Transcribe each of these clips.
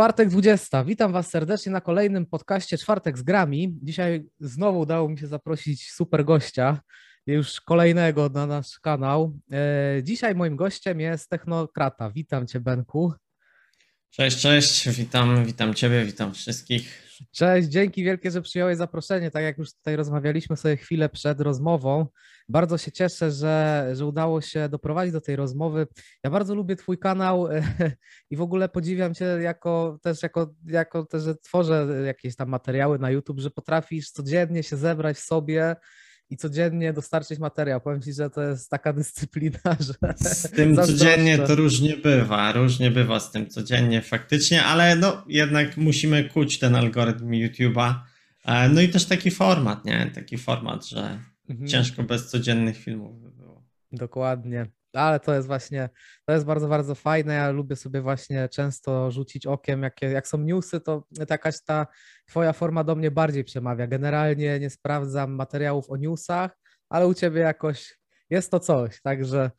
Czwartek 20. Witam Was serdecznie na kolejnym podcaście Czwartek z grami. Dzisiaj znowu udało mi się zaprosić super gościa, już kolejnego na nasz kanał. E, dzisiaj moim gościem jest Technokrata. Witam Cię, Benku. Cześć, cześć, witam, witam Ciebie, witam wszystkich. Cześć, dzięki wielkie, że przyjąłeś zaproszenie. Tak jak już tutaj rozmawialiśmy sobie chwilę przed rozmową, bardzo się cieszę, że, że udało się doprowadzić do tej rozmowy. Ja bardzo lubię Twój kanał i w ogóle podziwiam Cię jako też, jako, jako też, że tworzę jakieś tam materiały na YouTube, że potrafisz codziennie się zebrać w sobie i codziennie dostarczyć materiał. Powiem Ci, że to jest taka dyscyplina, że. Z tym codziennie to różnie bywa, różnie bywa z tym codziennie faktycznie, ale no jednak musimy kuć ten algorytm YouTube'a. E, no i też taki format, nie? Taki format, że mhm. ciężko bez codziennych filmów by było. Dokładnie ale to jest właśnie, to jest bardzo, bardzo fajne. Ja lubię sobie właśnie często rzucić okiem, jak, jak są newsy, to jakaś ta twoja forma do mnie bardziej przemawia. Generalnie nie sprawdzam materiałów o newsach, ale u ciebie jakoś jest to coś, także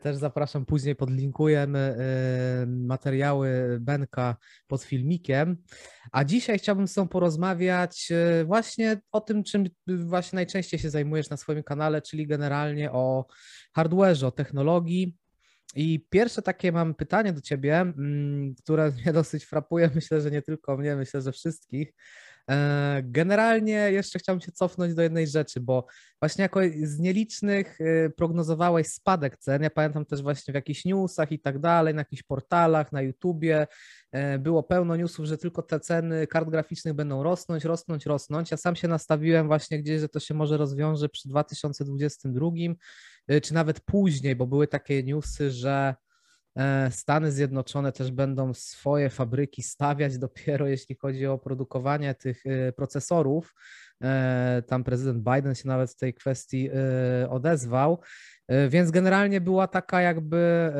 też zapraszam, później podlinkujemy y, materiały Benka pod filmikiem. A dzisiaj chciałbym z Tobą porozmawiać y, właśnie o tym, czym właśnie najczęściej się zajmujesz na swoim kanale, czyli generalnie o hardware'ze, o technologii. I pierwsze takie mam pytanie do Ciebie, mm, które mnie dosyć frapuje, myślę, że nie tylko mnie, myślę, że wszystkich. E, generalnie jeszcze chciałbym się cofnąć do jednej rzeczy, bo właśnie jako z nielicznych y, prognozowałeś spadek cen. Ja pamiętam też właśnie w jakichś newsach i tak dalej, na jakichś portalach, na YouTubie e, było pełno newsów, że tylko te ceny kart graficznych będą rosnąć, rosnąć, rosnąć. Ja sam się nastawiłem właśnie gdzieś, że to się może rozwiąże przy 2022 Y, czy nawet później, bo były takie newsy, że Stany Zjednoczone też będą swoje fabryki stawiać dopiero jeśli chodzi o produkowanie tych y, procesorów. E, tam prezydent Biden się nawet w tej kwestii odezwał. E, więc generalnie była taka jakby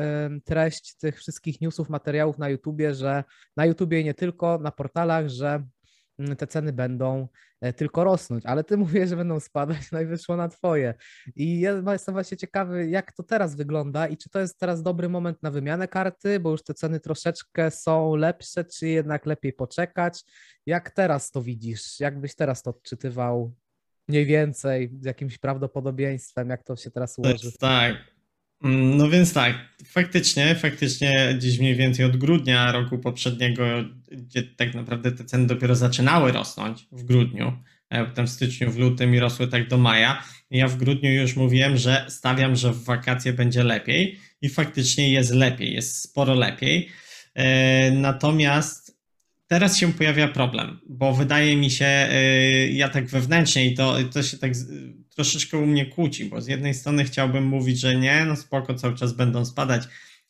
treść tych wszystkich newsów, materiałów na YouTubie, że na YouTubie i nie tylko, na portalach, że Mm, te ceny będą e, tylko rosnąć, ale ty mówisz, że będą spadać, no i wyszło na twoje. I ja jestem właśnie ciekawy, jak to teraz wygląda i czy to jest teraz dobry moment na wymianę karty, bo już te ceny troszeczkę są lepsze, czy jednak lepiej poczekać? Jak teraz to widzisz? Jak byś teraz to odczytywał mniej więcej, z jakimś prawdopodobieństwem, jak to się teraz ułoży? Tak, no więc tak, faktycznie, faktycznie gdzieś mniej więcej od grudnia roku poprzedniego, gdzie tak naprawdę te ceny dopiero zaczynały rosnąć w grudniu, e, potem w styczniu, w lutym i rosły tak do maja. Ja w grudniu już mówiłem, że stawiam, że w wakacje będzie lepiej i faktycznie jest lepiej, jest sporo lepiej. E, natomiast teraz się pojawia problem, bo wydaje mi się, e, ja tak wewnętrznie i to, to się tak troszeczkę u mnie kłóci, bo z jednej strony chciałbym mówić, że nie, no spoko, cały czas będą spadać,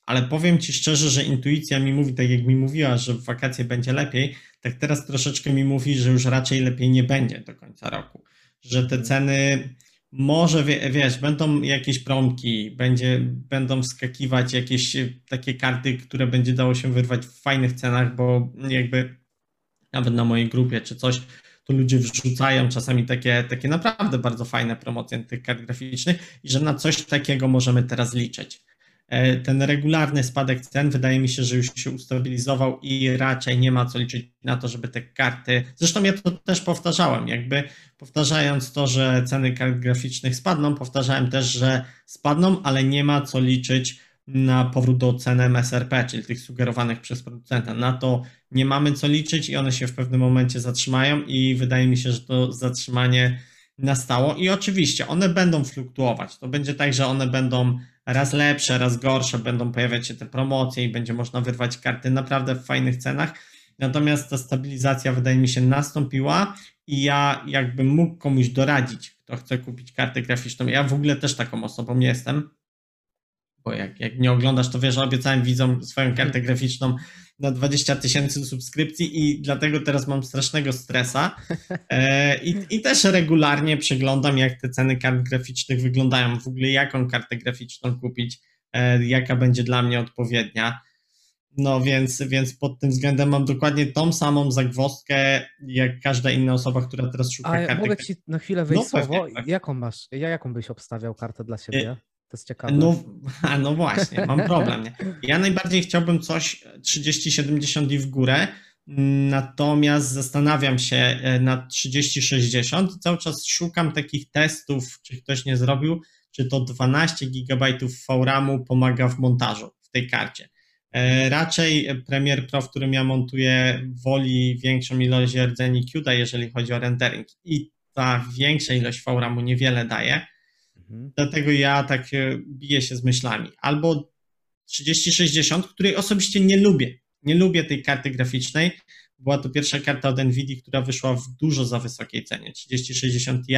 ale powiem Ci szczerze, że intuicja mi mówi, tak jak mi mówiła, że w wakacje będzie lepiej, tak teraz troszeczkę mi mówi, że już raczej lepiej nie będzie do końca roku. Że te mhm. ceny może, wiesz, będą jakieś promki, będzie, będą wskakiwać jakieś takie karty, które będzie dało się wyrwać w fajnych cenach, bo jakby nawet na mojej grupie czy coś, to ludzie wrzucają czasami takie, takie naprawdę bardzo fajne promocje tych kart graficznych i że na coś takiego możemy teraz liczyć. E, ten regularny spadek cen wydaje mi się, że już się ustabilizował i raczej nie ma co liczyć na to, żeby te karty. Zresztą ja to też powtarzałem, jakby powtarzając to, że ceny kart graficznych spadną, powtarzałem też, że spadną, ale nie ma co liczyć na powrót do cen MSRP, czyli tych sugerowanych przez producenta. Na to nie mamy co liczyć i one się w pewnym momencie zatrzymają i wydaje mi się, że to zatrzymanie nastało i oczywiście one będą fluktuować. To będzie tak, że one będą raz lepsze, raz gorsze, będą pojawiać się te promocje i będzie można wyrwać karty naprawdę w fajnych cenach. Natomiast ta stabilizacja wydaje mi się nastąpiła i ja jakbym mógł komuś doradzić, kto chce kupić kartę graficzną, ja w ogóle też taką osobą jestem, bo jak, jak nie oglądasz, to wiesz, obiecałem widzom swoją kartę graficzną na 20 tysięcy subskrypcji i dlatego teraz mam strasznego stresa e, i, i też regularnie przeglądam, jak te ceny kart graficznych wyglądają, w ogóle jaką kartę graficzną kupić, e, jaka będzie dla mnie odpowiednia. No więc, więc pod tym względem mam dokładnie tą samą zagwozdkę, jak każda inna osoba, która teraz szuka A karty. mogę Ci na chwilę wyjść no, słowo? Tak. Jaką masz, jaką byś obstawiał kartę dla siebie? Jest ciekawe. No, a no właśnie, mam problem. Nie? Ja najbardziej chciałbym coś 3070 i w górę, natomiast zastanawiam się e, nad 3060 i cały czas szukam takich testów, czy ktoś nie zrobił, czy to 12 GB VRAMu pomaga w montażu w tej karcie. E, raczej Premiere Pro, w którym ja montuję, woli większą ilość rdzeni CUDA, jeżeli chodzi o rendering i ta większa ilość VRAMu niewiele daje, mhm. dlatego ja tak biję się z myślami. Albo 3060, której osobiście nie lubię. Nie lubię tej karty graficznej. Była to pierwsza karta od NVIDIA, która wyszła w dużo za wysokiej cenie. 3060 Ti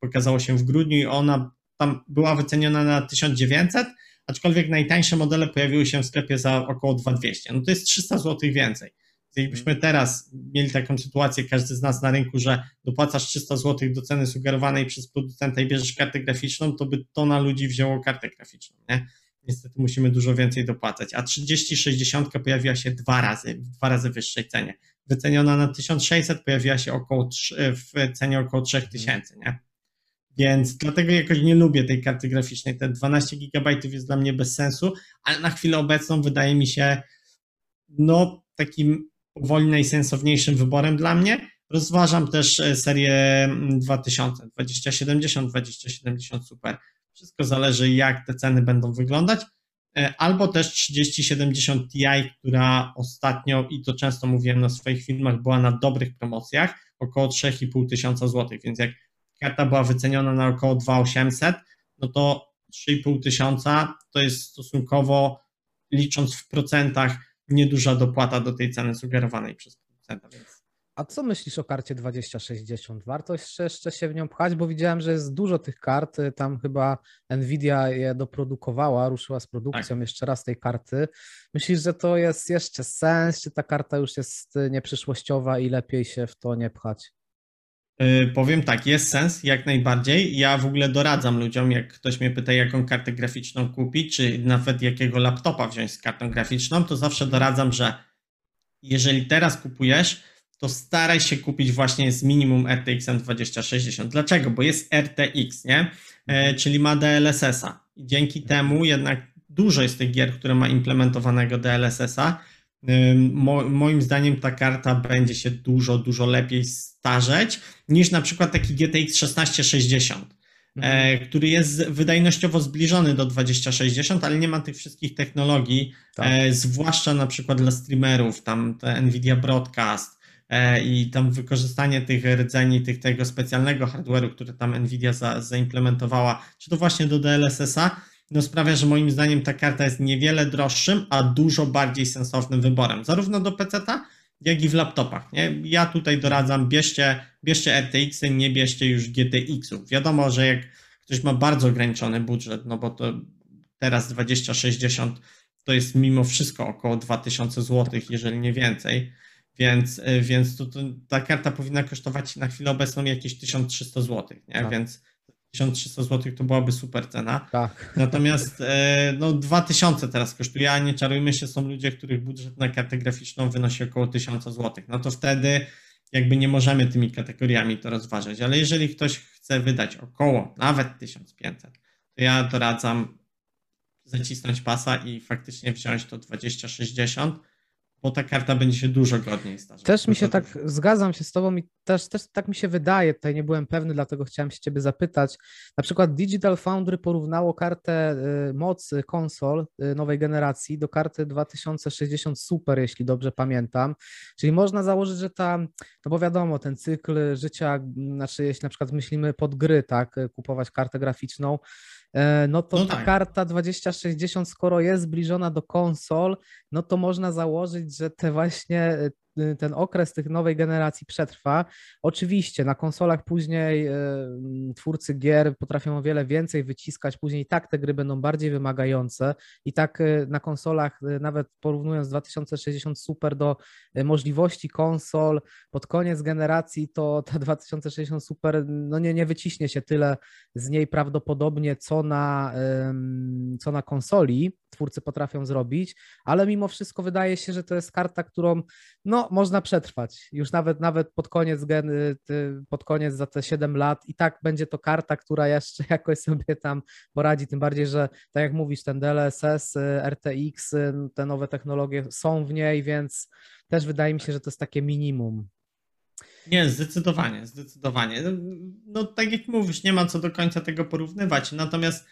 pokazało się w grudniu i ona tam była wyceniona na 1900, aczkolwiek najtańsze modele pojawiły się w sklepie za około 2200. No to jest 300 zł więcej. Jakbyśmy teraz mieli taką sytuację, każdy z nas na rynku, że dopłacasz 300 zł do ceny sugerowanej przez producenta i bierzesz kartę graficzną, to by tona ludzi wzięło kartę graficzną, nie? Niestety musimy dużo więcej dopłacać. A 3060 pojawiła się dwa razy, w dwa razy wyższej cenie. Wyceniona na 1600 pojawiła się około 3, w cenie około 3000, nie? Więc dlatego jakoś nie lubię tej karty graficznej. Te 12 GB jest dla mnie bez sensu, ale na chwilę obecną wydaje mi się no takim powoli najsensowniejszym wyborem dla mnie. Rozważam też e, serię 2000, 2070, 2070 Super. Wszystko zależy, jak te ceny będą wyglądać. E, albo też 3070 Ti, która ostatnio, i to często mówiłem na swoich filmach, była na dobrych promocjach, około 3500 tysiąca złotych, więc jak karta była wyceniona na około 2800, no to 3,5 tysiąca to jest stosunkowo, licząc w procentach, nieduża dopłata do tej ceny sugerowanej przez producenta. Więc... A co myślisz o karcie 2060? Warto jeszcze się w nią pchać, bo widziałem, że jest dużo tych kart. Tam chyba Nvidia je doprodukowała, ruszyła z produkcją tak. jeszcze raz tej karty. Myślisz, że to jest jeszcze sens? Czy ta karta już jest nieprzyszłościowa i lepiej się w to nie pchać? Yy, powiem tak, jest sens jak najbardziej. Ja w ogóle doradzam ludziom, jak ktoś mnie pyta, jaką kartę graficzną kupić, czy nawet jakiego laptopa wziąć z kartą graficzną, to zawsze doradzam, że jeżeli teraz kupujesz, to staraj się kupić właśnie z minimum RTX 2060. Dlaczego? Bo jest RTX, nie? E, czyli ma DLSS-a. I dzięki temu jednak dużo jest tych gier, które ma implementowanego DLSS-a Mo, moim zdaniem ta karta będzie się dużo, dużo lepiej starzeć niż na przykład taki GTX 1660, mhm. e, który jest wydajnościowo zbliżony do 2060, ale nie ma tych wszystkich technologii, tak. e, zwłaszcza na przykład dla streamerów, tam Nvidia Broadcast e, i tam wykorzystanie tych rdzeni, tych, tego specjalnego hardware'u, który tam Nvidia za, zaimplementowała, czy to właśnie do DLSS-a, no sprawia, że moim zdaniem ta karta jest niewiele droższym, a dużo bardziej sensownym wyborem, zarówno do PC-ta, jak i w laptopach. Nie? Ja tutaj doradzam, bierzcie, bierzcie RTX-y, nie bierzcie już GTX-ów. Wiadomo, że jak ktoś ma bardzo ograniczony budżet, no bo to teraz 2060 to jest mimo wszystko około 2000 zł, jeżeli nie więcej, więc, więc to, to ta karta powinna kosztować na chwilę obecną jakieś 1300 zł, nie? Tak. więc 1300 zł to byłaby super cena. Tak. Natomiast e, no 2000 teraz kosztuje, a nie czarujmy się, są ludzie, których budżet na kartę graficzną wynosi około 1000 zł. No to wtedy jakby nie możemy tymi kategoriami to rozważać, ale jeżeli ktoś chce wydać około nawet 1500, to ja doradzam zacisnąć pasa i faktycznie wziąć to 2060 bo ta karta będzie się dużo godniej starzeć. Też mi się tak, zgadzam się z tobą i też, też tak mi się wydaje, tutaj nie byłem pewny, dlatego chciałem się ciebie zapytać. Na przykład Digital Foundry porównało kartę y, mocy konsol y, nowej generacji do karty 2060 Super, jeśli dobrze pamiętam. Czyli można założyć, że ta, no bo wiadomo, ten cykl życia, znaczy jeśli na przykład myślimy pod gry, tak, kupować kartę graficzną, no to no ta tak. karta 2060, skoro jest zbliżona do konsol, no to można założyć, że te właśnie e, ten okres tych nowej generacji przetrwa. Oczywiście na konsolach później y, twórcy gier potrafią o wiele więcej wyciskać, później i tak te gry będą bardziej wymagające i tak y, na konsolach, nawet porównując 2060 Super do możliwości konsol pod koniec generacji, to ta 2060 Super no nie, nie wyciśnie się tyle z niej prawdopodobnie co na, co na konsoli. Twórcy potrafią zrobić, ale mimo wszystko wydaje się, że to jest karta, którą no, można przetrwać. Już nawet nawet pod koniec geny, pod koniec za te 7 lat i tak będzie to karta, która jeszcze jakoś sobie tam poradzi, tym bardziej, że tak jak mówisz, ten DLSS, RTX, te nowe technologie są w niej, więc też wydaje mi się, że to jest takie minimum. Nie, zdecydowanie, zdecydowanie. No, no, tak jak mówisz, nie ma co do końca tego porównywać, natomiast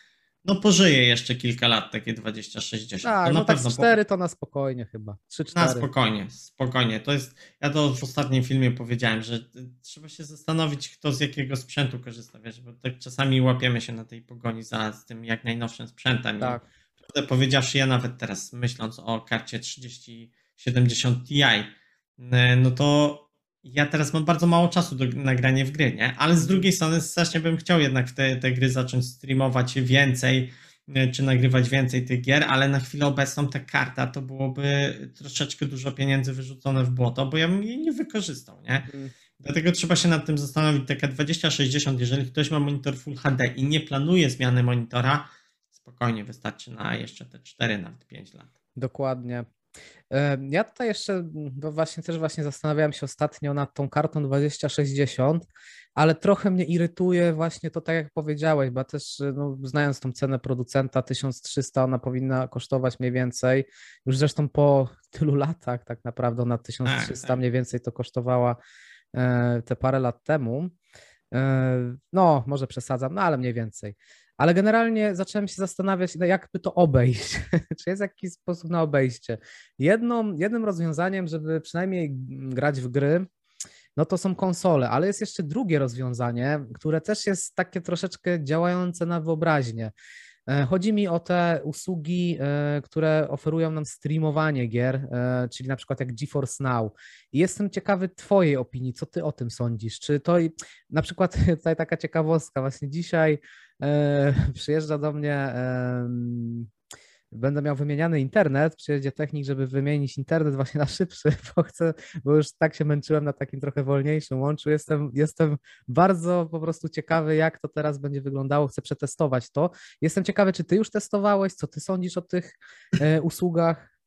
no pożyje jeszcze kilka lat, takie 20-60. Tak, to no tak 4 to na spokojnie chyba. 3-4. Na spokojnie, spokojnie. To jest, ja to w ostatnim filmie powiedziałem, że trzeba się zastanowić, kto z jakiego sprzętu korzysta, wiesz, bo tak czasami łapiemy się na tej pogoni za z tym jak najnowszym sprzętem. Tak. I, powiedziawszy, ja nawet teraz myśląc o karcie 3070 Ti, no to ja teraz mam bardzo mało czasu do nagrania w gry, nie? Ale z drugiej strony strasznie bym chciał jednak w te, te gry zacząć streamować więcej, e, czy nagrywać więcej tych gier, ale na chwilę obecną ta karta to byłoby troszeczkę dużo pieniędzy wyrzucone w błoto, bo ja bym jej nie wykorzystał, nie? Mm. Dlatego trzeba się nad tym zastanowić. Taka 2060, jeżeli ktoś ma monitor Full HD i nie planuje zmiany monitora, spokojnie wystarczy na jeszcze te 4, nawet 5 lat. Dokładnie. Ja tutaj jeszcze właśnie też właśnie zastanawiałem się ostatnio nad tą kartą 2060, ale trochę mnie irytuje właśnie to, tak jak powiedziałeś, bo też no, znając tą cenę producenta 1300, ona powinna kosztować mniej więcej. Już zresztą po tylu latach tak naprawdę na 1300 tak, tak. mniej więcej to kosztowała e, te parę lat temu. E, no, może przesadzam, no ale mniej więcej ale generalnie zacząłem się zastanawiać, no jakby to obejść. Czy jest jakiś sposób na obejście? Jedną, jednym rozwiązaniem, żeby przynajmniej grać w gry, no to są konsole, ale jest jeszcze drugie rozwiązanie, które też jest takie troszeczkę działające na wyobraźnię. E, chodzi mi o te usługi, e, które oferują nam streamowanie gier, e, czyli na przykład jak GeForce Now. I jestem ciekawy Twojej opinii, co Ty o tym sądzisz? Czy to na przykład tutaj taka ciekawostka, właśnie dzisiaj przyjeżdża do mnie będę miał wymieniany internet, przyjedzie technik, żeby wymienić internet właśnie na szybszy, bo chcę, bo już tak się męczyłem na takim trochę wolniejszym łączu. Jestem, jestem bardzo po prostu ciekawy, jak to teraz będzie wyglądało. Chcę przetestować to. Jestem ciekawy, czy ty już testowałeś, co ty sądzisz o tych e, usługach?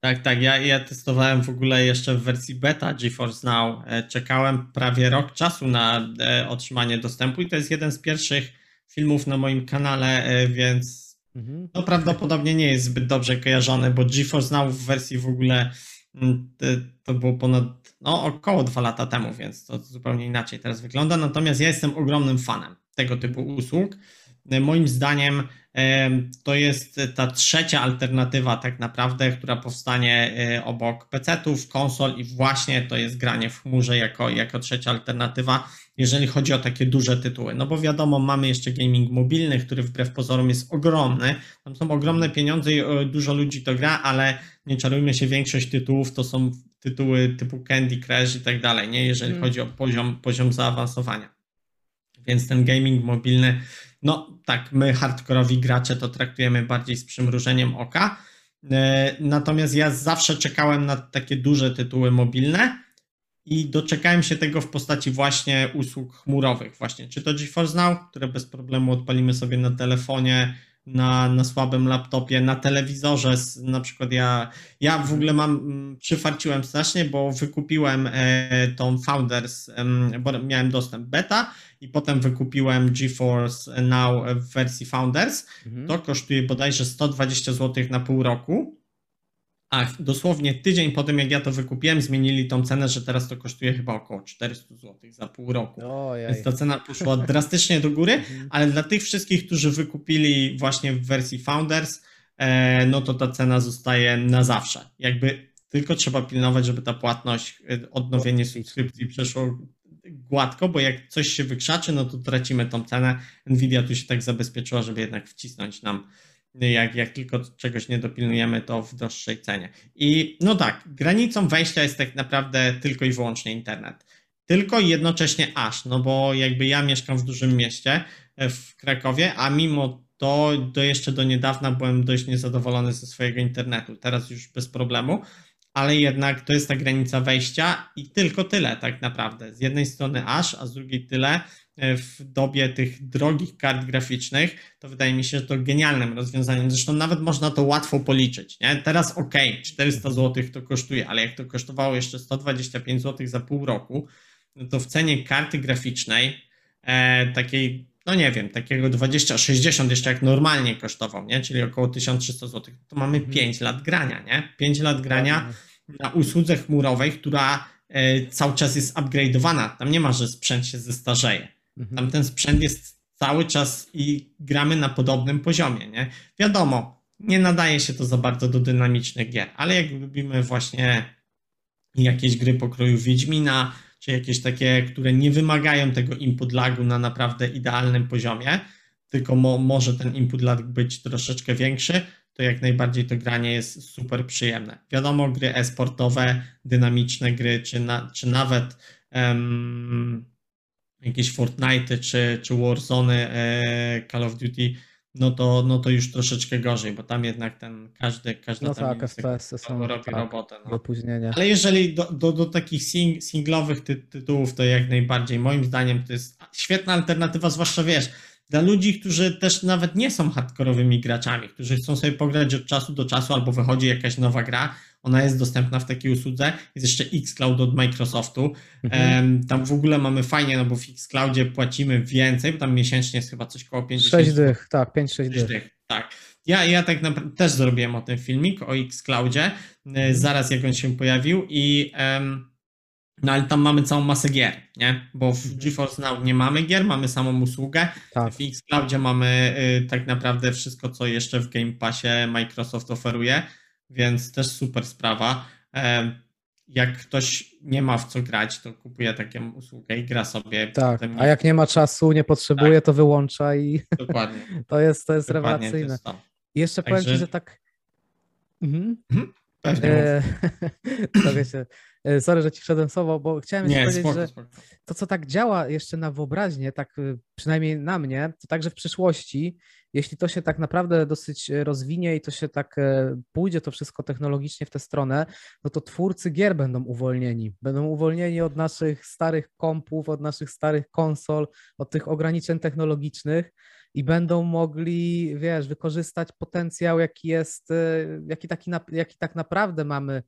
Tak, tak. Ja, ja testowałem w ogóle jeszcze w wersji beta GeForce Now. E, czekałem prawie rok czasu na e, otrzymanie dostępu i to jest jeden z pierwszych filmów na moim kanale, e, więc Mhm. No prawdopodobnie nie jest zbyt dobrze kojarzony, bo GeForce Now w wersji w ogóle mm, to było ponad, no około dwa lata temu, więc to zupełnie inaczej teraz wygląda. Natomiast ja jestem ogromnym fanem tego typu usług. Moim zdaniem to jest ta trzecia alternatywa tak naprawdę, która powstanie e, obok PC-ów, konsol i właśnie to jest granie w chmurze jako, jako trzecia alternatywa, jeżeli chodzi o takie duże tytuły. No bo wiadomo, mamy jeszcze gaming mobilny, który wbrew pozorom jest ogromny. Tam są ogromne pieniądze i e, dużo ludzi to gra, ale nie czarujmy się, większość tytułów to są tytuły typu Candy Crush i tak dalej, nie? jeżeli hmm. chodzi o poziom, poziom zaawansowania. Więc ten gaming mobilny no tak, my hardkorowi gracze to traktujemy bardziej z przymrużeniem oka. E, natomiast ja zawsze czekałem na takie duże tytuły mobilne i doczekałem się tego w postaci właśnie usług chmurowych, właśnie czy to GeForce Now, które bez problemu odpalimy sobie na telefonie, na, na słabym laptopie, na telewizorze, na przykład ja, ja w ogóle mam, przyfarciłem strasznie, bo wykupiłem e, tą Founders, bo miałem dostęp beta i potem wykupiłem GeForce Now w wersji Founders, mhm. to kosztuje bodajże 120 zł na pół roku. A dosłownie tydzień po tym, jak ja to wykupiłem, zmienili tą cenę, że teraz to kosztuje chyba około 400 zł za pół roku. Ojej. Więc ta cena poszła drastycznie do góry, mhm. ale dla tych wszystkich, którzy wykupili właśnie w wersji Founders, e, no to ta cena zostaje na zawsze. Jakby tylko trzeba pilnować, żeby ta płatność, e, odnowienie subskrypcji przeszło gładko, bo jak coś się wykrzaczy, no to tracimy tą cenę. Nvidia tu się tak zabezpieczyła, żeby jednak wcisnąć nam, jak, jak tylko czegoś nie dopilnujemy, to w droższej cenie. I no tak, granicą wejścia jest tak naprawdę tylko i wyłącznie internet. Tylko i jednocześnie aż, no bo jakby ja mieszkam w dużym mieście, e, w Krakowie, a mimo to do jeszcze do niedawna byłem dość niezadowolony ze swojego internetu. Teraz już bez problemu ale jednak to jest ta granica wejścia i tylko tyle tak naprawdę. Z jednej strony aż, a z drugiej tyle, e, w dobie tych drogich kart graficznych, to wydaje mi się, że to genialnym rozwiązaniem. Zresztą nawet można to łatwo policzyć. Nie? Teraz ok, 400 zł to kosztuje, ale jak to kosztowało jeszcze 125 zł za pół roku, no to w cenie karty graficznej e, takiej no nie wiem, takiego 20-60 jeszcze jak normalnie kosztował, nie? czyli około 1300 zł, to mamy 5 mhm. lat grania, nie? 5 lat grania na usłudze chmurowej, która e, cały czas jest upgrade'owana. Tam nie ma, że sprzęt się zestarzeje. Mhm. Tam ten sprzęt jest cały czas i gramy na podobnym poziomie, nie? Wiadomo, nie nadaje się to za bardzo do dynamicznych gier, ale jak lubimy właśnie jakieś gry pokroju Wiedźmina, czy jakieś takie, które nie wymagają tego input lagu na naprawdę idealnym poziomie, tylko mo, może ten input lag być troszeczkę większy, to jak najbardziej to granie jest super przyjemne. Wiadomo, gry e-sportowe, dynamiczne gry, czy, na, czy nawet um, jakieś Fortnite, czy, czy Warzone, e, Call of Duty, no to, no to już troszeczkę gorzej, bo tam jednak ten każdy, każda no tam tak, FPS są robi tak, robotę. No. Opóźnienia. Ale jeżeli do, do, do takich sing, singlowych ty, tytułów, to jak najbardziej moim zdaniem to jest świetna alternatywa, zwłaszcza wiesz, dla ludzi, którzy też nawet nie są hardkorowymi graczami, którzy chcą sobie pograć od czasu do czasu albo wychodzi jakaś nowa gra, ona jest dostępna w takiej usłudze. Jest jeszcze Xcloud od Microsoftu. Mhm. Tam w ogóle mamy fajnie, no bo w Xcloudzie płacimy więcej, bo tam miesięcznie jest chyba coś koło 50 6 dych, tak, 5-6 dych. dych. Tak. Ja, ja tak naprawdę też zrobiłem o tym filmik, o Xcloudzie, e, mhm. zaraz jak on się pojawił i um, no ale tam mamy całą masę gier, nie? Bo w mhm. GeForce Now nie mamy gier, mamy samą usługę. Tak. W Xcloudzie mamy y, tak naprawdę wszystko, co jeszcze w Game Passie Microsoft oferuje więc też super sprawa. Jak ktoś nie ma w co grać, to kupuje taką usługę i gra sobie. Tak, a jak nie ma czasu, nie potrzebuje, tak. to wyłącza i Dokładnie. to jest, to jest Dokładnie, rewelacyjne. To jest I jeszcze Także... powiem Ci, że tak... Mhm. mhm. Pewnie. E, to e, sorry, że ci wszedłem słowo, bo chciałem nie, powiedzieć, spoko, że spoko. to, co tak działa jeszcze na wyobraźnię, tak e, przynajmniej na mnie, to także w przyszłości jeśli to się tak naprawdę dosyć e, rozwinie i to się tak e, pójdzie to wszystko technologicznie w tę stronę, no to twórcy gier będą uwolnieni. Będą uwolnieni od naszych starych kompów, od naszych starych konsol, od tych ograniczeń technologicznych i będą mogli, wiesz, wykorzystać potencjał, jaki jest, e, jaki, taki, jaki tak naprawdę mamy,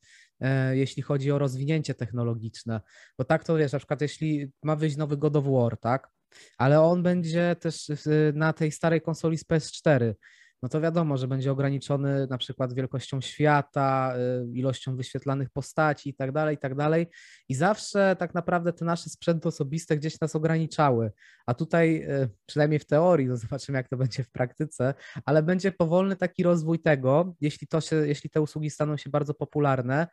jeśli chodzi o rozwinięcie technologiczne. Bo tak to wiesz, na przykład jeśli ma wyjść nowy God of War, tak? ale on będzie też na tej starej konsoli z PS4. No to wiadomo, że będzie ograniczony na przykład wielkością świata, y, ilością wyświetlanych postaci i tak dalej, i tak dalej. I zawsze tak naprawdę te nasze sprzęty osobiste gdzieś nas ograniczały. A tutaj, y, przynajmniej w teorii, no zobaczymy jak to będzie w praktyce, ale będzie powolny taki rozwój tego, jeśli, to się, jeśli te usługi staną się bardzo popularne,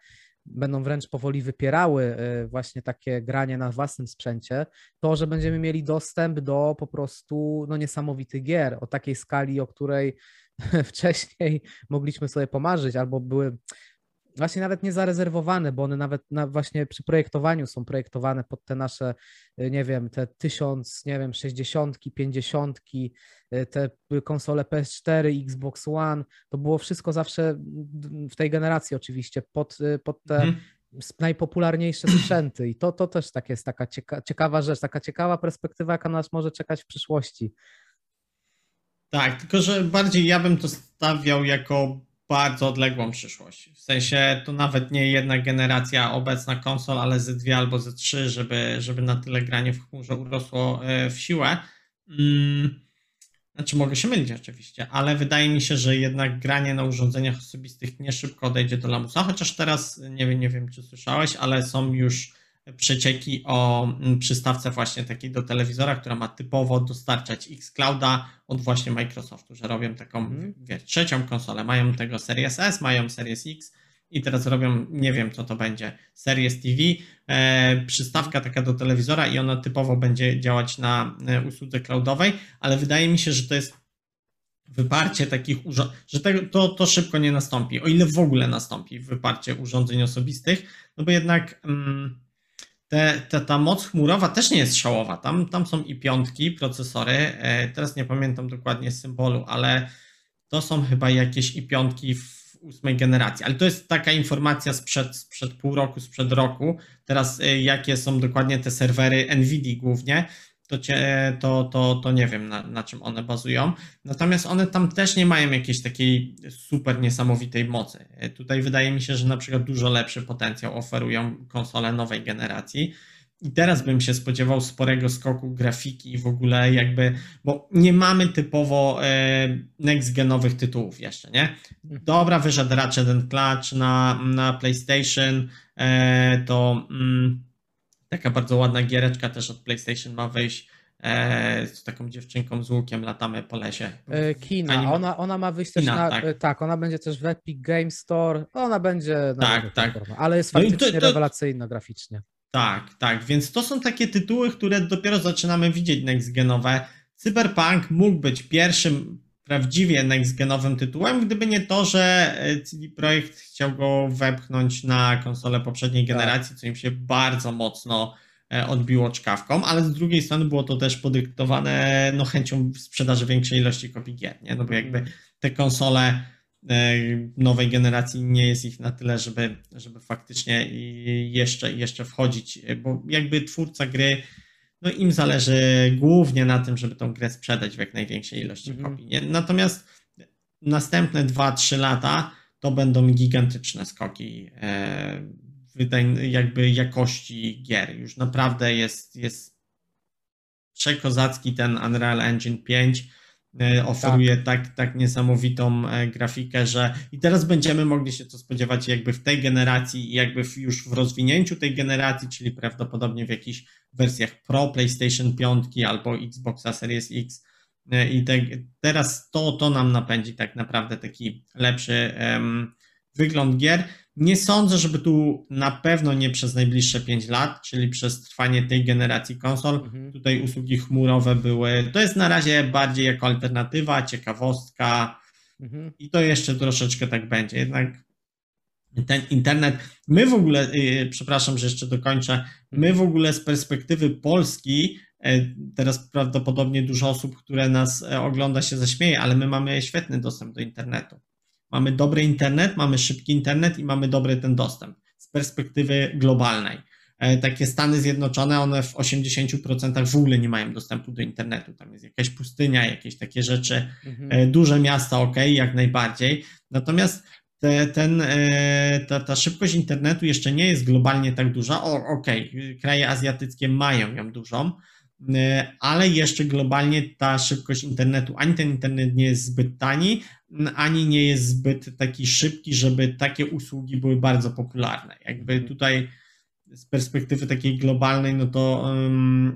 będą wręcz powoli wypierały e, właśnie takie granie na własnym sprzęcie, to, że będziemy mieli dostęp do po prostu no, niesamowitych gier o takiej skali, o której wcześniej mogliśmy sobie pomarzyć, albo były właśnie nawet nie zarezerwowane, bo one nawet na, właśnie przy projektowaniu są projektowane pod te nasze, y, nie wiem, te tysiąc, nie wiem, sześćdziesiątki, pięćdziesiątki, y, te konsole PS4, Xbox One, to było wszystko zawsze w tej generacji oczywiście pod, y, pod te mhm. najpopularniejsze sprzęty i to, to też tak jest taka cieka ciekawa rzecz, taka ciekawa perspektywa, jaka nas może czekać w przyszłości. Tak, tylko że bardziej ja bym to stawiał jako bardzo odległą przyszłość. W sensie to nawet nie jedna generacja obecna konsol, ale ze dwie albo ze trzy, żeby, żeby na tyle granie w chmurze urosło e, w siłę. Hmm. Znaczy mogę się mylić oczywiście, ale wydaje mi się, że jednak granie na urządzeniach osobistych nie szybko odejdzie do lamusa, chociaż teraz nie wiem, nie wiem czy słyszałeś, ale są już przecieki o mm, przystawce właśnie takiej do telewizora, która ma typowo dostarczać Xclouda od właśnie Microsoftu, że robią taką mm. wiesz, trzecią konsolę. Mają tego Series S, mają Series X i teraz robią, nie wiem co to będzie, Series TV, e, przystawka taka do telewizora i ona typowo będzie działać na e, usłudze cloudowej, ale wydaje mi się, że to jest wyparcie takich urządzeń, że to, to szybko nie nastąpi, o ile w ogóle nastąpi wyparcie urządzeń osobistych, no bo jednak... Mm, te, te, ta moc chmurowa też nie jest szałowa. Tam, tam są i piątki, procesory. E, teraz nie pamiętam dokładnie symbolu, ale to są chyba jakieś i piątki w ósmej generacji. Ale to jest taka informacja sprzed, sprzed pół roku, sprzed roku. Teraz e, jakie są dokładnie te serwery NVIDIA głównie, to, cię, to, to, to nie wiem na, na czym one bazują. Natomiast one tam też nie mają jakiejś takiej super niesamowitej mocy. Tutaj wydaje mi się, że na przykład dużo lepszy potencjał oferują konsole nowej generacji. I teraz bym się spodziewał sporego skoku grafiki w ogóle jakby, bo nie mamy typowo e, next-genowych tytułów jeszcze, nie? Dobra, wyszedł Ratchet Clutch na, na PlayStation, e, to mm, taka bardzo ładna giereczka też od PlayStation ma wyjść, e, z taką dziewczynką z łukiem latamy po lesie. Kina, Anim... ona, ona ma wyjść Kina, też na, tak. tak. ona będzie też w Epic Game Store, ona będzie na tak, tak. ale jest faktycznie no to, to... rewelacyjna graficznie. Tak, tak, więc to są takie tytuły, które dopiero zaczynamy widzieć next-genowe. Cyberpunk mógł być pierwszym prawdziwie next-genowym tytułem, gdyby nie to, że e, CD Projekt chciał go wepchnąć na konsolę poprzedniej tak. generacji, co im się bardzo mocno e, odbiło czkawką, ale z drugiej strony było to też podyktowane no, chęcią sprzedaży większej ilości kopii gier, nie? no bo jakby te konsole E, nowej generacji nie jest ich na tyle, żeby, żeby faktycznie jeszcze, jeszcze wchodzić, bo jakby twórca gry, no im zależy głównie na tym, żeby tą grę sprzedać w jak największej ilości -hmm. kopii. Nie? Natomiast następne 2-3 lata to będą gigantyczne skoki e, jakby jakości gier. Już naprawdę jest, jest przekozacki ten Unreal Engine 5 E, oferuje tak. tak. tak, niesamowitą e, grafikę, że i teraz będziemy mogli się to spodziewać jakby w tej generacji, jakby już w rozwinięciu tej generacji, czyli prawdopodobnie w jakichś wersjach Pro PlayStation 5 albo Xboxa Series X. E, I te, teraz to, to nam napędzi tak naprawdę taki lepszy um, wygląd gier. Nie sądzę, żeby tu na pewno nie przez najbliższe 5 lat, czyli przez trwanie tej generacji konsol, mhm. tutaj usługi chmurowe były. To jest na razie bardziej jako alternatywa, ciekawostka mhm. i to jeszcze troszeczkę tak będzie. Jednak ten internet, my w ogóle, yy, przepraszam, że jeszcze dokończę, my w ogóle z perspektywy Polski, yy, teraz prawdopodobnie dużo osób, które nas yy, ogląda się zaśmieje, ale my mamy świetny dostęp do internetu. Mamy dobry internet, mamy szybki internet i mamy dobry ten dostęp z perspektywy globalnej. E, takie Stany Zjednoczone, one w 80% w ogóle nie mają dostępu do internetu. Tam jest jakaś pustynia, jakieś takie rzeczy. Mhm. E, duże miasta, ok, jak najbardziej. Natomiast te, ten, e, ta, ta szybkość internetu jeszcze nie jest globalnie tak duża. O, ok, kraje azjatyckie mają ją dużą, ale jeszcze globalnie ta szybkość internetu, ani ten internet nie jest zbyt tani, ani nie jest zbyt taki szybki, żeby takie usługi były bardzo popularne. Jakby mhm. tutaj z perspektywy takiej globalnej, no to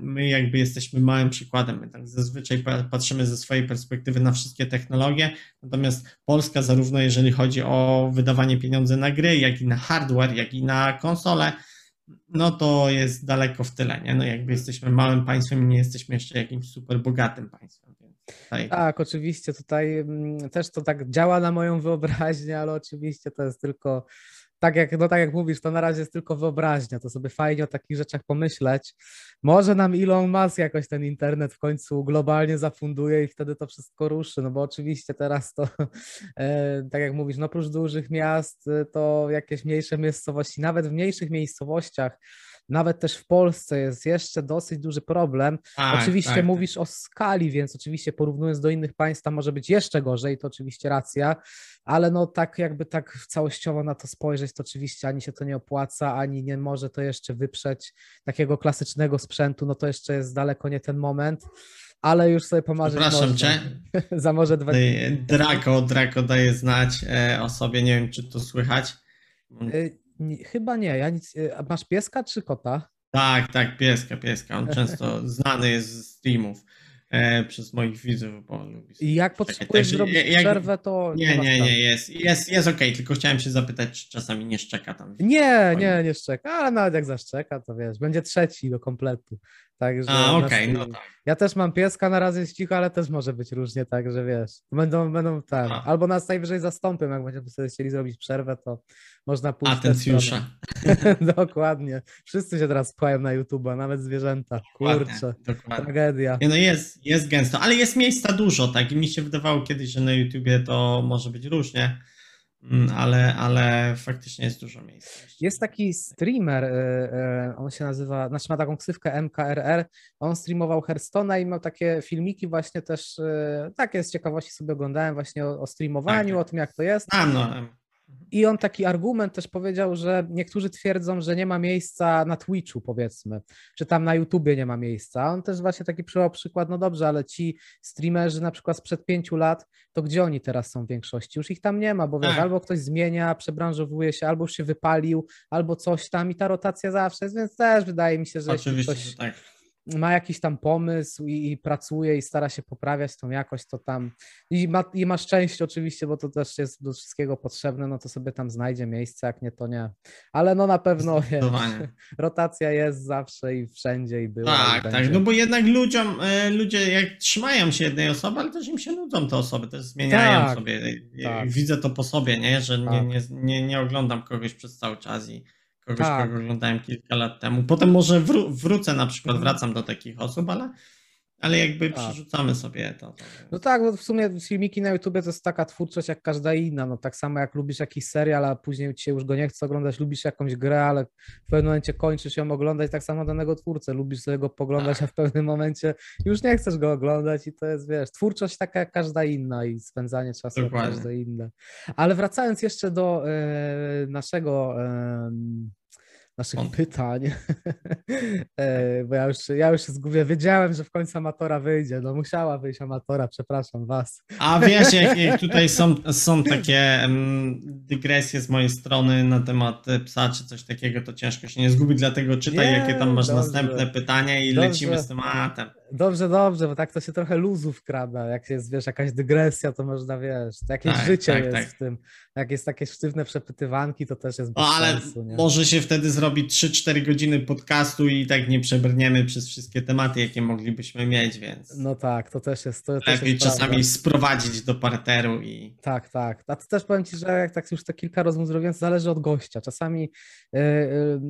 my jakby jesteśmy małym przykładem. My tak zazwyczaj patrzymy ze swojej perspektywy na wszystkie technologie, natomiast Polska zarówno jeżeli chodzi o wydawanie pieniędzy na gry, jak i na hardware, jak i na konsole, no to jest daleko w tyle, nie? No jakby jesteśmy małym państwem i nie jesteśmy jeszcze jakimś super bogatym państwem. Tak, oczywiście tutaj mm, też to tak działa na moją wyobraźnię, ale oczywiście to jest tylko tak jak, no tak jak mówisz, to na razie jest tylko wyobraźnia, to sobie fajnie o takich rzeczach pomyśleć. Może nam Elon Musk jakoś ten internet w końcu globalnie zafunduje i wtedy to wszystko ruszy, no bo oczywiście teraz to, e, tak jak mówisz, no oprócz dużych miast, e, to jakieś mniejsze miejscowości, nawet w mniejszych miejscowościach, nawet też w Polsce jest jeszcze dosyć duży problem. Tak, oczywiście tak. mówisz o skali, więc oczywiście porównując do innych państw, tam może być jeszcze gorzej, to oczywiście racja, ale no tak jakby tak całościowo na to spojrzeć, to oczywiście ani się to nie opłaca, ani nie może to jeszcze wyprzeć takiego klasycznego sprzętu, no to jeszcze jest daleko nie ten moment ale już sobie pomarzyć Przepraszam można. cię. Za może dwa Draco, Draco daje znać e, o sobie, nie wiem czy to słychać. Chyba nie. Ja nic, y, masz pieska czy kota? Tak, tak, pieska, pieska. On często znany jest z streamów e, przez moich widzów, bo lubi I jak potrzebujesz zrobić jak, przerwę, to... Nie, nie, nie, jest, jest, jest okej, okay, tylko chciałem się zapytać, czy czasami nie szczeka tam. Nie, nie, nie szczeka, ale nawet jak zaszczeka, to wiesz, będzie trzeci do kompletu. Także A, okej, okay, no tak. Ja też mam pieska, na razie jest cicho, ale też może być różnie tak, że wiesz, będą, będą tak, albo nas najwyżej zastąpią, jak będziemy sobie chcieli zrobić przerwę, to można pójść Atencjusza. Dokładnie. Wszyscy się teraz pchają na YouTube, nawet zwierzęta. Kurczę, dokładnie. tragedia. Nie, no jest, jest gęsto, ale jest miejsca dużo, tak? I mi się wydawało kiedyś, że na YouTubie to może być różnie. Mm, ale, ale faktycznie jest dużo miejsca. Jest taki streamer, on się nazywa, znaczy ma taką ksywkę MKRR, on streamował Hearthstone'a i miał takie filmiki właśnie też, takie z ciekawości sobie oglądałem właśnie o, o streamowaniu, tak. o tym jak to jest. A, no. I on taki argument też powiedział, że niektórzy twierdzą, że nie ma miejsca na Twitchu, powiedzmy, czy tam na YouTubie nie ma miejsca. On też właśnie taki przyjął przykład, no dobrze, ale ci streamerzy na przykład sprzed pięciu lat, to gdzie oni teraz są w większości? Już ich tam nie ma, bo wiesz, tak. albo ktoś zmienia, przebranżowuje się, albo już się wypalił, albo coś tam i ta rotacja zawsze jest, więc też wydaje mi się, że Oczywiście, ktoś... że tak ma jakiś tam pomysł i, i, pracuje i stara się poprawiać tą jakość, to tam i ma, i ma szczęście oczywiście, bo to też jest do wszystkiego potrzebne, no to sobie tam znajdzie miejsce, jak nie, to nie. Ale no na pewno jest, rotacja jest zawsze i wszędzie i była. Tak, i tak, no bo jednak ludziom, e, ludzie jak trzymają się jednej osoby, ale też im się nudzą te osoby, też zmieniają tak, sobie. Tak. Widzę to po sobie, nie, że nie, tak. nie, nie, nie oglądam kogoś przez cały czas i kogoś, tak. kogo oglądałem kilka lat temu. Potem może wró wrócę na przykład, wracam do takich osób, ale ale jakby tak. przerzucamy sobie to, to. No tak, bo w sumie filmiki na YouTube to jest taka twórczość jak każda inna. No tak samo jak lubisz jakiś serial, a później ci się już go nie chce oglądać, lubisz jakąś grę, ale w pewnym momencie kończysz ją oglądać, tak samo danego twórcę. Lubisz sobie go poglądać, a w pewnym momencie już nie chcesz go oglądać i to jest, wiesz, twórczość taka jak każda inna i spędzanie czasu Dokładnie. jak każda inna. Ale wracając jeszcze do e, naszego e, naszych On. pytań, e, bo ja już, ja już się zgubię. Wiedziałem, że w końcu amatora wyjdzie. No musiała wyjść amatora, przepraszam was. A wiesz, jak, jak tutaj są, są takie um, dygresje z mojej strony na temat psa czy coś takiego, to ciężko się nie zgubić, dlatego czytaj, nie, jakie tam masz dobrze. następne pytania i dobrze. lecimy z tematem. Dobrze, dobrze, bo tak to się trochę luzów wkrada. Jak jest, wiesz, jakaś dygresja, to można, wiesz, jakieś tak, życie tak, jest tak. w tym. Jak jest takie sztywne przepytywanki, to też jest bez o, ale sensu, nie? może się wtedy zrobić 3-4 godziny podcastu i tak nie przebrniemy przez wszystkie tematy, jakie moglibyśmy mieć, więc... No tak, to też jest... To Lepiej też jest czasami prawda. sprowadzić do parteru i... Tak, tak. A to też powiem Ci, że jak tak już te kilka rozmów zrobiłem, to zależy od gościa. Czasami yy,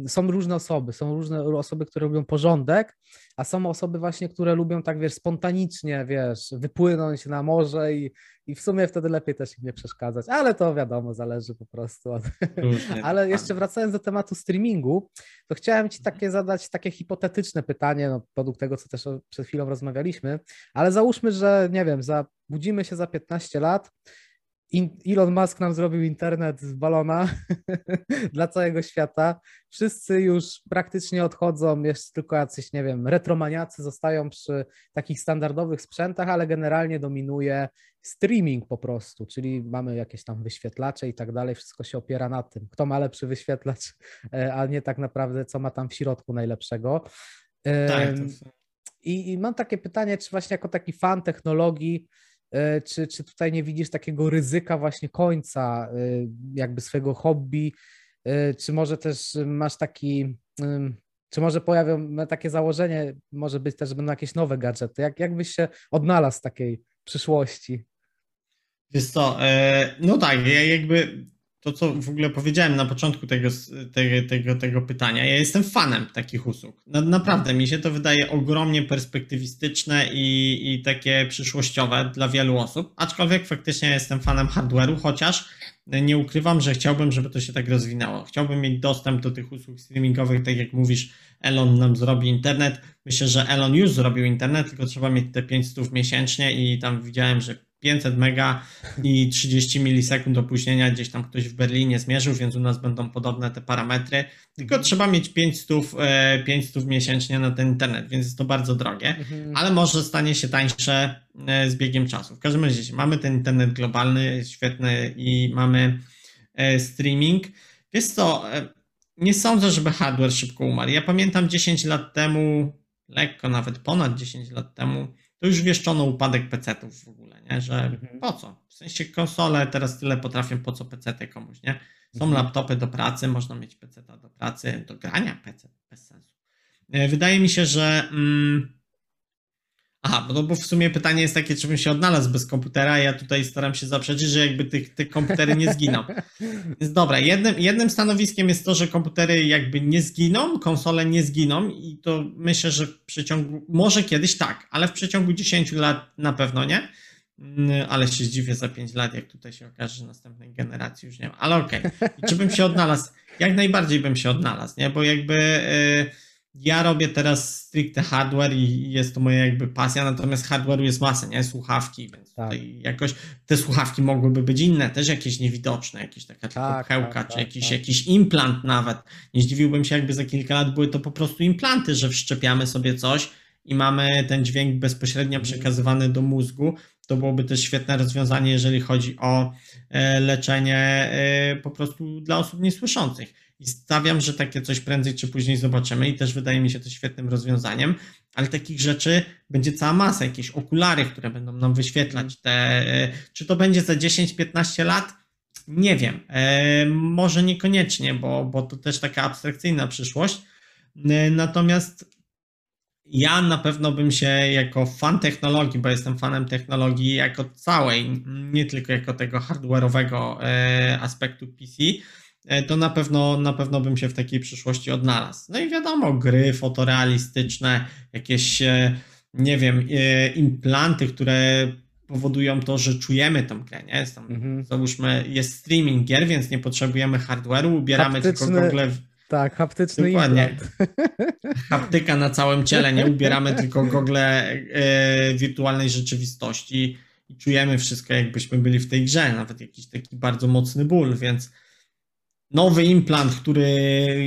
yy, są różne osoby. Są różne osoby, które robią porządek, a są osoby właśnie, które lubią tak, wiesz, spontanicznie, wiesz, wypłynąć na morze i, i w sumie wtedy lepiej też im nie przeszkadzać, ale to wiadomo, zależy po prostu. Od... ale jeszcze wracając do tematu streamingu, to chciałem Ci takie zadać takie hipotetyczne pytanie, no, według tego, co też przed chwilą rozmawialiśmy, ale załóżmy, że nie wiem, za, budzimy się za 15 lat Elon Musk nam zrobił internet z balona dla całego świata. Wszyscy już praktycznie odchodzą, jeszcze tylko jacyś, nie wiem, retromaniacy zostają przy takich standardowych sprzętach, ale generalnie dominuje streaming po prostu, czyli mamy jakieś tam wyświetlacze i tak dalej, wszystko się opiera na tym, kto ma lepszy wyświetlacz, e, a nie tak naprawdę co ma tam w środku najlepszego. Tak, I, I mam takie pytanie, czy właśnie jako taki fan technologii, czy, czy tutaj nie widzisz takiego ryzyka właśnie końca e, jakby swojego hobby, e, czy może też masz taki, czy może pojawią takie założenie, może być też, że będą jakieś nowe gadżety, jak, jak byś się odnalazł w takiej przyszłości? Wiesz co, no tak, ja jakby to, co w ogóle powiedziałem na początku tego, tego, tego, tego pytania, ja jestem fanem takich usług. Na, naprawdę mi się to wydaje ogromnie perspektywistyczne i, i takie przyszłościowe dla wielu osób, aczkolwiek faktycznie jestem fanem hardware'u, chociaż nie ukrywam, że chciałbym, żeby to się tak rozwinęło. Chciałbym mieć dostęp do tych usług streamingowych, tak jak mówisz, Elon nam zrobi internet. Myślę, że Elon już zrobił internet, tylko trzeba mieć te 500 miesięcznie i tam widziałem, że 500 mega i 30 milisekund opóźnienia gdzieś tam ktoś w Berlinie zmierzył, więc u nas będą podobne te parametry. Tylko trzeba mieć 500, 500 e, miesięcznie na ten internet, więc jest to bardzo drogie, mhm. ale może stanie się tańsze e, z biegiem czasu. W każdym razie mamy ten internet globalny, świetny i mamy e, streaming. Jest to, nie sądzę, żeby hardware szybko umarł. Ja pamiętam 10 lat temu, lekko nawet ponad 10 lat temu, to już wieszczono upadek PC-ów w ogóle, nie? że mhm. po co? W sensie konsole teraz tyle potrafią, po co PC komuś, nie? Są mhm. laptopy do pracy, można mieć PC do pracy, do grania PC, bez sensu. E, wydaje mi się, że mm, Aha, bo, bo w sumie pytanie jest takie, czy bym się odnalazł bez komputera. Ja tutaj staram się zaprzeczyć, że jakby tych, tych komputery nie zginą. Więc dobra, jednym, jednym stanowiskiem jest to, że komputery jakby nie zginą, konsole nie zginą i to myślę, że w przeciągu, może kiedyś tak, ale w przeciągu 10 lat na pewno nie. Mm, ale się zdziwię za 5 lat, jak tutaj się okaże, że następnej generacji już nie ma. Ale okej. Okay. Czy bym się odnalazł? Jak najbardziej bym się odnalazł, nie? Bo jakby y, ja robię teraz stricte hardware i jest to moja jakby pasja, natomiast hardware'u jest masa, nie? Słuchawki, więc tak. tutaj jakoś te słuchawki mogłyby być inne, też jakieś niewidoczne, jakieś taka tak, tylko tak, czy tak, jakiś, tak. jakiś implant nawet. Nie zdziwiłbym się, jakby za kilka lat były to po prostu implanty, że wszczepiamy sobie coś i mamy ten dźwięk bezpośrednio mhm. przekazywany do mózgu. To byłoby też świetne rozwiązanie, jeżeli chodzi o e, leczenie e, po prostu dla osób niesłyszących. I stawiam, że takie coś prędzej czy później zobaczymy i też wydaje mi się to świetnym rozwiązaniem, ale takich rzeczy będzie cała masa, jakieś okulary, które będą nam wyświetlać te, e, czy to będzie za 10-15 lat? Nie wiem, może niekoniecznie, bo, bo to też taka abstrakcyjna przyszłość. Natomiast ja na pewno bym się jako fan technologii, bo jestem fanem technologii jako całej, nie tylko jako tego hardware'owego e, aspektu PC, e, to na pewno, na pewno bym się w takiej przyszłości odnalazł. No i wiadomo, gry fotorealistyczne, jakieś, e, nie wiem, implanty, które powodują to, że czujemy tą grę, nie? Jest tam, mhm. Załóżmy, jest streaming gier, więc nie potrzebujemy hardware'u, ubieramy Haptyczny... tylko gogle... Tak, haptyczny Dokładnie. Haptyka na całym ciele, nie ubieramy tylko gogle e, wirtualnej rzeczywistości i czujemy wszystko, jakbyśmy byli w tej grze, nawet jakiś taki bardzo mocny ból, więc nowy implant, który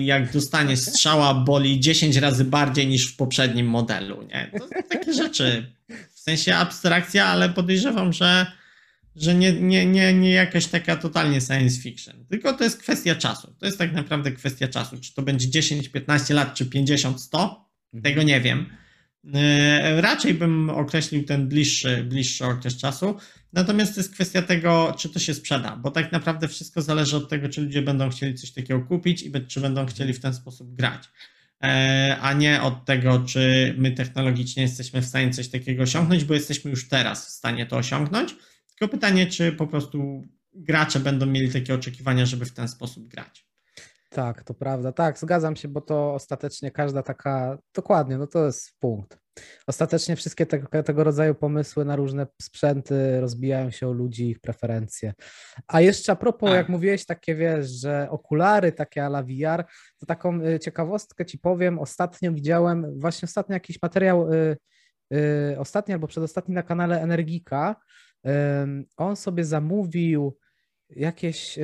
jak dostanie strzała boli 10 razy bardziej niż w poprzednim modelu, nie? To takie rzeczy. W sensie abstrakcja, ale podejrzewam, że że nie, nie, nie, nie jakaś taka totalnie science fiction. Tylko to jest kwestia czasu. To jest tak naprawdę kwestia czasu. Czy to będzie 10, 15 lat, czy 50, 100? Mhm. Tego nie wiem. E, raczej bym określił ten bliższy, bliższy okres czasu. Natomiast to jest kwestia tego, czy to się sprzeda, bo tak naprawdę wszystko zależy od tego, czy ludzie będą chcieli coś takiego kupić i czy będą chcieli w ten sposób grać. E, a nie od tego, czy my technologicznie jesteśmy w stanie coś takiego osiągnąć, bo jesteśmy już teraz w stanie to osiągnąć tylko pytanie, czy po prostu gracze będą mieli takie oczekiwania, żeby w ten sposób grać. Tak, to prawda. Tak, zgadzam się, bo to ostatecznie każda taka, dokładnie, no to jest punkt. Ostatecznie wszystkie te, tego rodzaju pomysły na różne sprzęty rozbijają się o ludzi, ich preferencje. A jeszcze a propos, tak. jak mówiłeś, takie wiesz, że okulary takie ala VR, to taką y, ciekawostkę ci powiem. Ostatnio widziałem, właśnie ostatnio jakiś materiał, y, y, ostatni albo przedostatni na kanale Energika, on sobie zamówił jakieś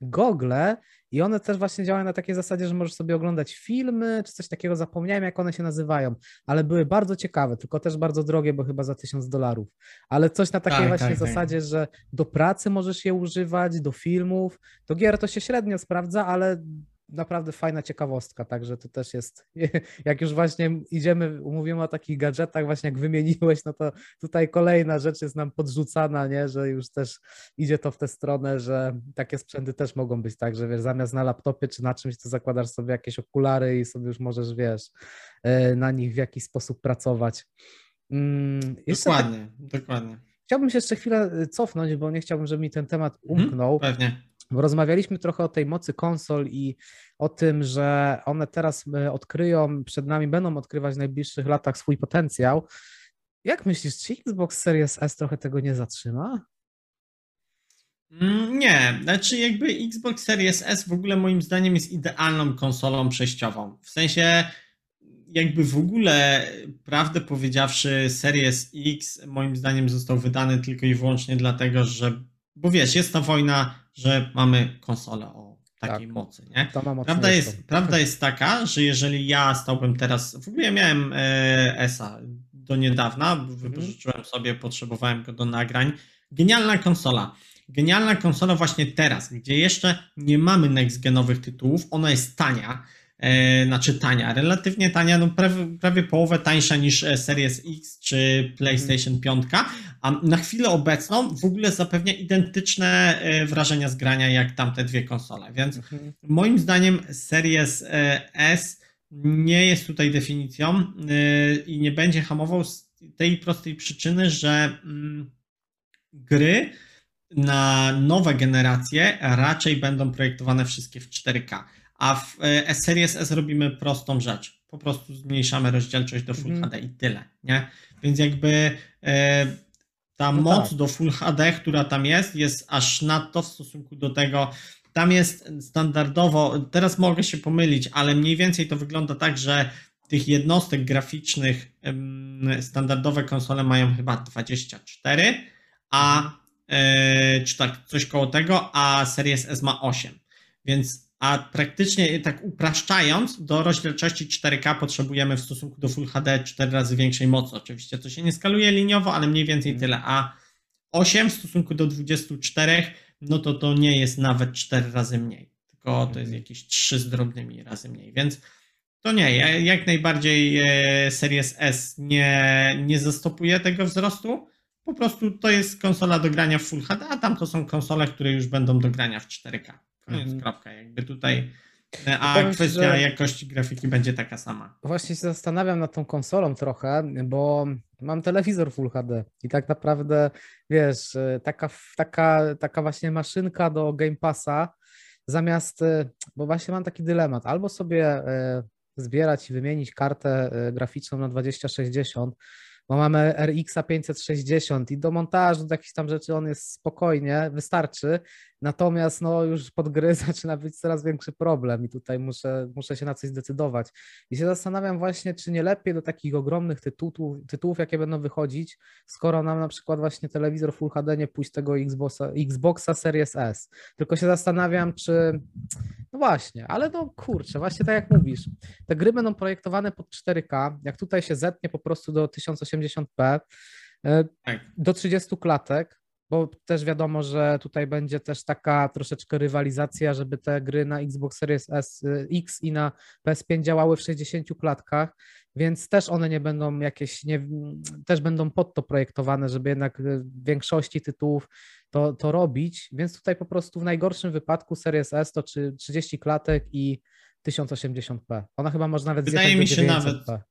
gogle i one też właśnie działają na takiej zasadzie, że możesz sobie oglądać filmy czy coś takiego, zapomniałem jak one się nazywają, ale były bardzo ciekawe, tylko też bardzo drogie, bo chyba za tysiąc dolarów, ale coś na takiej tak, właśnie tak, tak. zasadzie, tak. że do pracy możesz je używać, do filmów, do gier to się średnio sprawdza, ale naprawdę fajna ciekawostka, także to też jest, jak już właśnie idziemy, mówimy o takich gadżetach, właśnie jak wymieniłeś, no to tutaj kolejna rzecz jest nam podrzucana, nie, że już też idzie to w tę stronę, że takie sprzęty też mogą być tak, że wiesz, zamiast na laptopie czy na czymś, to zakładasz sobie jakieś okulary i sobie już możesz, wiesz, e, na nich w jakiś sposób pracować. Mm, dokładnie, dokładnie. Chciałbym się jeszcze chwilę e, cofnąć, bo nie chciałbym, żeby mi ten temat mhm, umknął. Hmm, pewnie. Bo rozmawialiśmy trochę o tej mocy konsol i o tym, że one teraz e, odkryją, przed nami będą odkrywać w najbliższych latach swój potencjał. Jak myślisz, czy Xbox Series S trochę tego nie zatrzyma? Mm, nie, znaczy jakby Xbox Series S w ogóle moim zdaniem jest idealną konsolą przejściową. W sensie jakby w ogóle, prawdę powiedziawszy, Series X moim zdaniem został wydany tylko i wyłącznie dlatego, że, bo wiesz, jest ta wojna że mamy konsolę o takiej tak. mocy. Nie? Prawda, jest, prawda jest taka, że jeżeli ja stałbym teraz, w ogóle ja miałem e, ESA do niedawna, wypożyczyłem mhm. sobie, potrzebowałem go do nagrań. Genialna konsola. Genialna konsola właśnie teraz, gdzie jeszcze nie mamy next-genowych tytułów, ona jest tania, znaczy tania, relatywnie tania, no prawie, prawie połowę tańsza niż e, Series X czy PlayStation 5, a na chwilę obecną w ogóle zapewnia identyczne e, wrażenia z grania jak tamte dwie konsole, więc mhm. moim zdaniem Series e, S nie jest tutaj definicją e, i nie będzie hamował z tej prostej przyczyny, że mm, gry na nowe generacje raczej będą projektowane wszystkie w 4K, a w Series S robimy prostą rzecz. Po prostu zmniejszamy rozdzielczość do Full mhm. HD i tyle, nie? Więc jakby ta No moc tak. do Full HD, która tam jest, jest aż nadto w stosunku do tego. Tam jest standardowo, teraz mogę się pomylić, ale mniej więcej to wygląda tak, że tych jednostek graficznych standardowe konsole mają chyba 24, a e, czy tak coś koło tego, a Series S ma 8. Więc a praktycznie tak upraszczając, do rozdzielczości 4K potrzebujemy w stosunku do Full HD 4 razy większej mocy. Oczywiście to się nie skaluje liniowo, ale mniej więcej tyle. A 8 w stosunku do 24, no to to nie jest nawet 4 razy mniej, tylko to jest Mhm. jakieś 3 z drobnymi razy mniej. Więc to nie, ja- jak najbardziej e, Series S nie, nie zastopuje tego wzrostu. Po prostu to jest konsola do grania w Full HD, a tam to są konsole, które już będą do grania w 4K. Koniec, Mhm. kropka. Jakby tutaj. e, A powiem kwestia że- jakości grafiki będzie taka sama. Właśnie się zastanawiam nad tą konsolą trochę, bo mam telewizor Full HD i tak naprawdę, wiesz, y, taka, taka, taka właśnie maszynka do Game Passa, zamiast, y, bo właśnie mam taki dylemat, albo sobie y, zbierać i wymienić kartę graficzną na 2060, bo mamy RX 560 i do montażu, do jakichś tam rzeczy on jest spokojnie, wystarczy, natomiast no już pod gry zaczyna być coraz większy problem i tutaj muszę, muszę się na coś zdecydować. I się zastanawiam właśnie, czy nie lepiej do takich ogromnych tytułów, tytułów, jakie będą wychodzić, skoro nam na przykład właśnie telewizor Full HD nie pójść tego Xboxa, Xboxa Series S. Tylko się zastanawiam, czy. No właśnie, ale no kurczę, właśnie tak jak mówisz, te gry będą projektowane pod 4K, jak tutaj się zetnie po prostu do 1080p, e, Tak. do 30 klatek, bo też wiadomo, że tutaj będzie też taka troszeczkę rywalizacja, żeby te gry na Xbox Series S, y, X i na PS5 działały w 60 klatkach, więc też one nie będą jakieś, nie, też będą pod to projektowane, żeby jednak y, w większości tytułów to, to robić, więc tutaj po prostu w najgorszym wypadku Series S to czy 30 klatek i 1080p. Ona chyba może nawet Wydaje mi się 900p. nawet-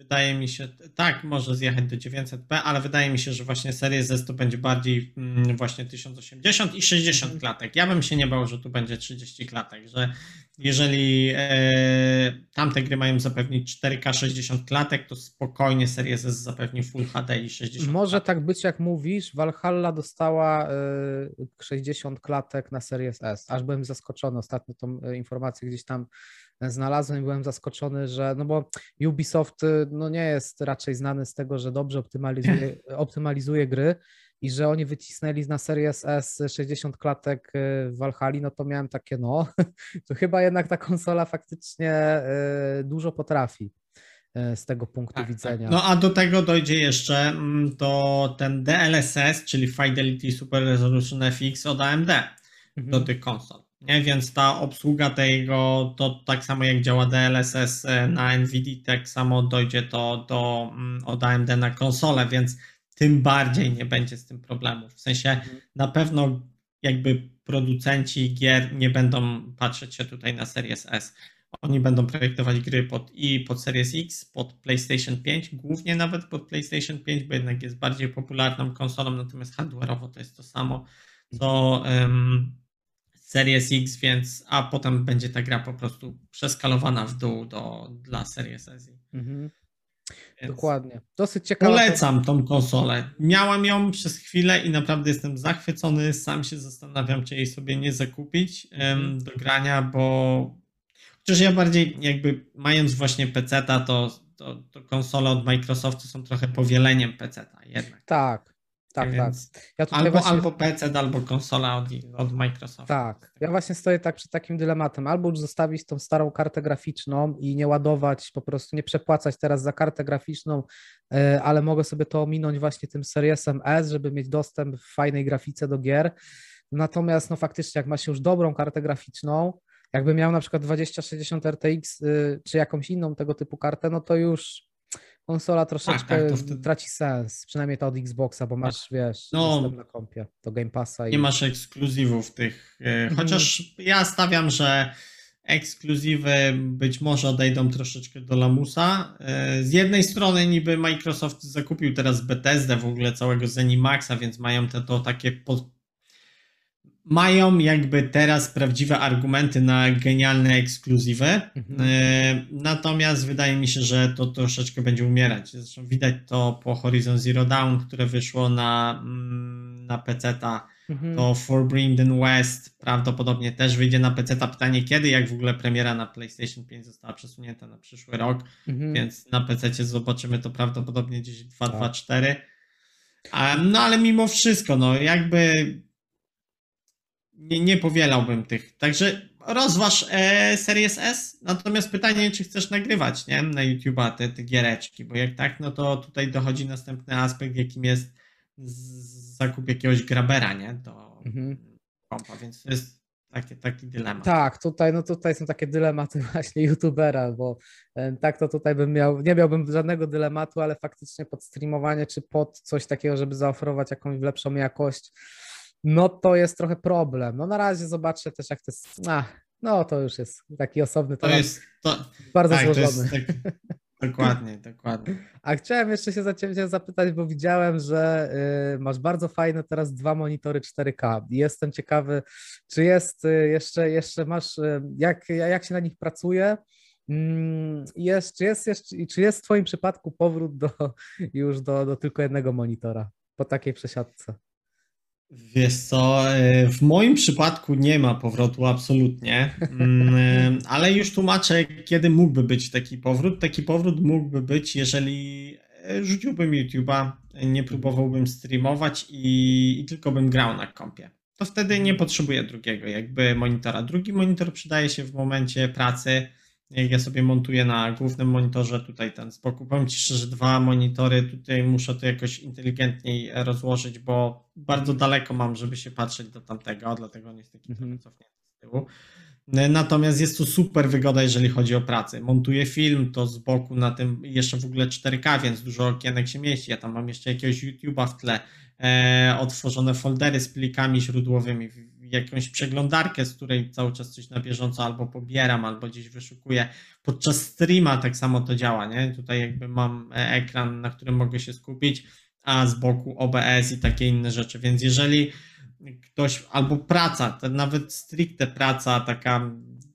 Wydaje mi się, tak, może zjechać do 900p, ale wydaje mi się, że właśnie Series S to będzie bardziej mm, właśnie 1080 i 60 Mhm. klatek. Ja bym się nie bał, że tu będzie 30 klatek, że jeżeli e, tamte gry mają zapewnić 4K 60 klatek, to spokojnie Series S zapewni Full HD i 60 Może klatek. tak być, jak mówisz. Valhalla dostała y, 60 klatek na Series S. Aż byłem zaskoczony. Ostatnio tą y, informację gdzieś tam znalazłem i byłem zaskoczony, że no bo Ubisoft y, no nie jest raczej znany z tego, że dobrze optymalizuje, optymalizuje gry i że oni wycisnęli na Series S 60 klatek y, w Valhalla, no to miałem takie no, to chyba jednak ta konsola faktycznie y, dużo potrafi z tego punktu Tak, tak. widzenia. No a do tego dojdzie jeszcze mm, to ten DLSS, czyli Fidelity Super Resolution FX od AMD do Mhm. tych konsol. Nie? Więc ta obsługa tego, to tak samo jak działa DLSS e, na NVIDIA, tak samo dojdzie to do, mm, od AMD na konsolę, więc tym bardziej nie będzie z tym problemu. W sensie Mhm. na pewno jakby producenci gier nie będą patrzeć się tutaj na Series S. Oni będą projektować gry pod i pod Series X, pod PlayStation 5, głównie nawet pod PlayStation 5, bo jednak jest bardziej popularną konsolą, natomiast hardware'owo to jest to samo, co em, Series X, więc a potem będzie ta gra po prostu przeskalowana w dół do, dla Series S. Mhm. Dokładnie. Dosyć ciekawe. Polecam tą konsolę. Miałem ją przez chwilę i naprawdę jestem zachwycony. Sam się zastanawiam, czy jej sobie nie zakupić Mhm. do grania, bo chociaż ja bardziej jakby mając właśnie PC-ta, to, to, to konsole od Microsoftu są trochę powieleniem PC-ta jednak. Tak, tak, tak. Więc Ja tutaj Albo, właśnie, albo PC, albo konsola od, od Microsoftu. tak. Ja właśnie stoję tak przed takim dylematem. Albo już zostawić tą starą kartę graficzną i nie ładować, po prostu nie przepłacać teraz za kartę graficzną, e, ale mogę sobie to ominąć właśnie tym Seriesem S, żeby mieć dostęp w fajnej grafice do gier. Natomiast no faktycznie, jak ma się już dobrą kartę graficzną, jakby miał na przykład 2060 RTX y, czy jakąś inną tego typu kartę, no to już konsola troszeczkę tak, to wtedy- traci sens, przynajmniej ta od Xboxa, bo masz, wiesz, No, na kompie do Game Passa i Nie masz ekskluzywów tych. e, Chociaż ja stawiam, że ekskluzywy być może odejdą troszeczkę do lamusa. E, Z jednej strony niby Microsoft zakupił teraz Bethesdę, w ogóle całego Zenimaxa, więc mają te, to takie po... mają jakby teraz prawdziwe argumenty na genialne ekskluzywy. Mhm. E, natomiast wydaje mi się, że to troszeczkę będzie umierać. Zresztą widać to po Horizon Zero Dawn, które wyszło na, mm, na PC-ta. Mhm. To Forbidden West prawdopodobnie też wyjdzie na PC. -ta. Pytanie kiedy, jak w ogóle premiera na PlayStation 5 została przesunięta na przyszły rok, mhm. więc na PC zobaczymy to prawdopodobnie gdzieś 224. Tak. No ale mimo wszystko, no jakby nie, nie powielałbym tych. Także rozważ e, Series S. Natomiast pytanie, czy chcesz nagrywać nie? na YouTube'a te, te giereczki, bo jak tak, no to tutaj dochodzi następny aspekt, jakim jest zakup jakiegoś grabera, nie? Do mhm. kompa, więc to jest taki, taki dylemat. Tak, tutaj, no tutaj są takie dylematy właśnie youtubera, bo e, tak to tutaj bym miał, nie miałbym żadnego dylematu, ale faktycznie pod streamowanie czy pod coś takiego, żeby zaoferować jakąś lepszą jakość, no to jest trochę problem. No na razie zobaczę też, jak to jest. Ach, no to już jest taki osobny temat. To jest to, bardzo tak, złożony. To jest tak, dokładnie, dokładnie. A chciałem jeszcze się za Ciebie zapytać, bo widziałem, że y, masz bardzo fajne teraz dwa monitory 4K. Jestem ciekawy, czy jest y, jeszcze, jeszcze masz, y, jak, jak się na nich pracuje? Mm, jest, czy, jest, jest, czy jest w Twoim przypadku powrót do, już do, do tylko jednego monitora po takiej przesiadce? Wiesz co, e, w moim przypadku nie ma powrotu absolutnie, mm, e, ale już tłumaczę, kiedy mógłby być taki powrót. Taki powrót mógłby być, jeżeli e, rzuciłbym YouTube'a, nie próbowałbym streamować i, i tylko bym grał na kompie. To wtedy nie potrzebuję drugiego jakby monitora. Drugi monitor przydaje się w momencie pracy, ja sobie montuję na głównym monitorze tutaj ten spokój. Powiem Ci szczerze, dwa monitory, tutaj muszę to jakoś inteligentniej rozłożyć, bo bardzo daleko mam, żeby się patrzeć do tamtego, dlatego on jest taki mhm. cofnięty z tyłu. Natomiast jest to super wygoda, jeżeli chodzi o pracę. Montuję film, to z boku na tym jeszcze w ogóle 4K, więc dużo okienek się mieści. Ja tam mam jeszcze jakiegoś YouTube'a w tle, e, otworzone foldery z plikami źródłowymi jakąś przeglądarkę, z której cały czas coś na bieżąco albo pobieram, albo gdzieś wyszukuję. Podczas streama tak samo to działa, nie? Tutaj jakby mam e, ekran, na którym mogę się skupić, a z boku OBS i takie inne rzeczy, więc jeżeli ktoś, albo praca, to nawet stricte praca, taka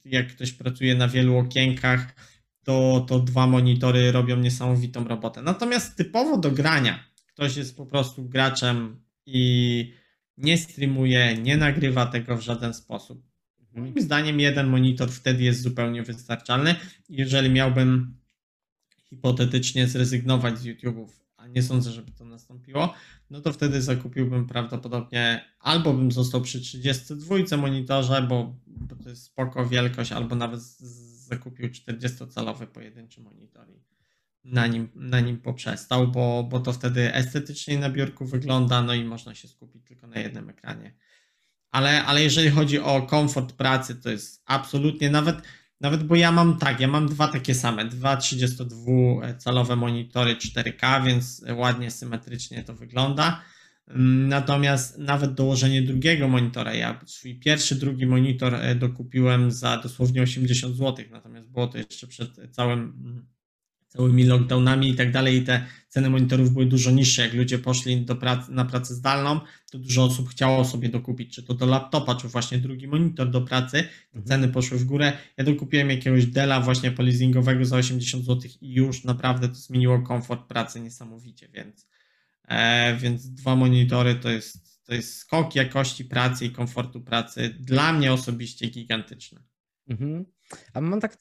jak ktoś pracuje na wielu okienkach, to, to dwa monitory robią niesamowitą robotę. Natomiast typowo do grania, ktoś jest po prostu graczem i nie streamuje, nie nagrywa tego w żaden sposób. Mhm. Moim zdaniem jeden monitor wtedy jest zupełnie wystarczalny. Jeżeli miałbym hipotetycznie zrezygnować z YouTube'ów, a nie sądzę, żeby to nastąpiło, no to wtedy zakupiłbym prawdopodobnie albo bym został przy 32 monitorze, bo, bo to jest spoko wielkość, albo nawet zakupił 40-calowy pojedynczy monitor na nim, na nim poprzestał, bo, bo to wtedy estetycznie na biurku wygląda, no i można się skupić tylko na jednym ekranie. Ale, ale jeżeli chodzi o komfort pracy, to jest absolutnie nawet, nawet bo ja mam tak, ja mam dwa takie same, dwa 32-calowe monitory 4K, więc ładnie symetrycznie to wygląda. Natomiast nawet dołożenie drugiego monitora, ja swój pierwszy, drugi monitor e, dokupiłem za dosłownie 80 zł, natomiast było to jeszcze przed całym całymi lockdownami i tak dalej, i te ceny monitorów były dużo niższe. Jak ludzie poszli do pracy, na pracę zdalną, to dużo osób chciało sobie dokupić, czy to do laptopa, czy właśnie drugi monitor do pracy. Mhm. Ceny poszły w górę. Ja dokupiłem jakiegoś Dela właśnie polizingowego za 80 zł i już naprawdę to zmieniło komfort pracy niesamowicie, więc, e, więc dwa monitory to jest, to jest skok jakości pracy i komfortu pracy dla mnie osobiście gigantyczny. Mhm. A mam tak,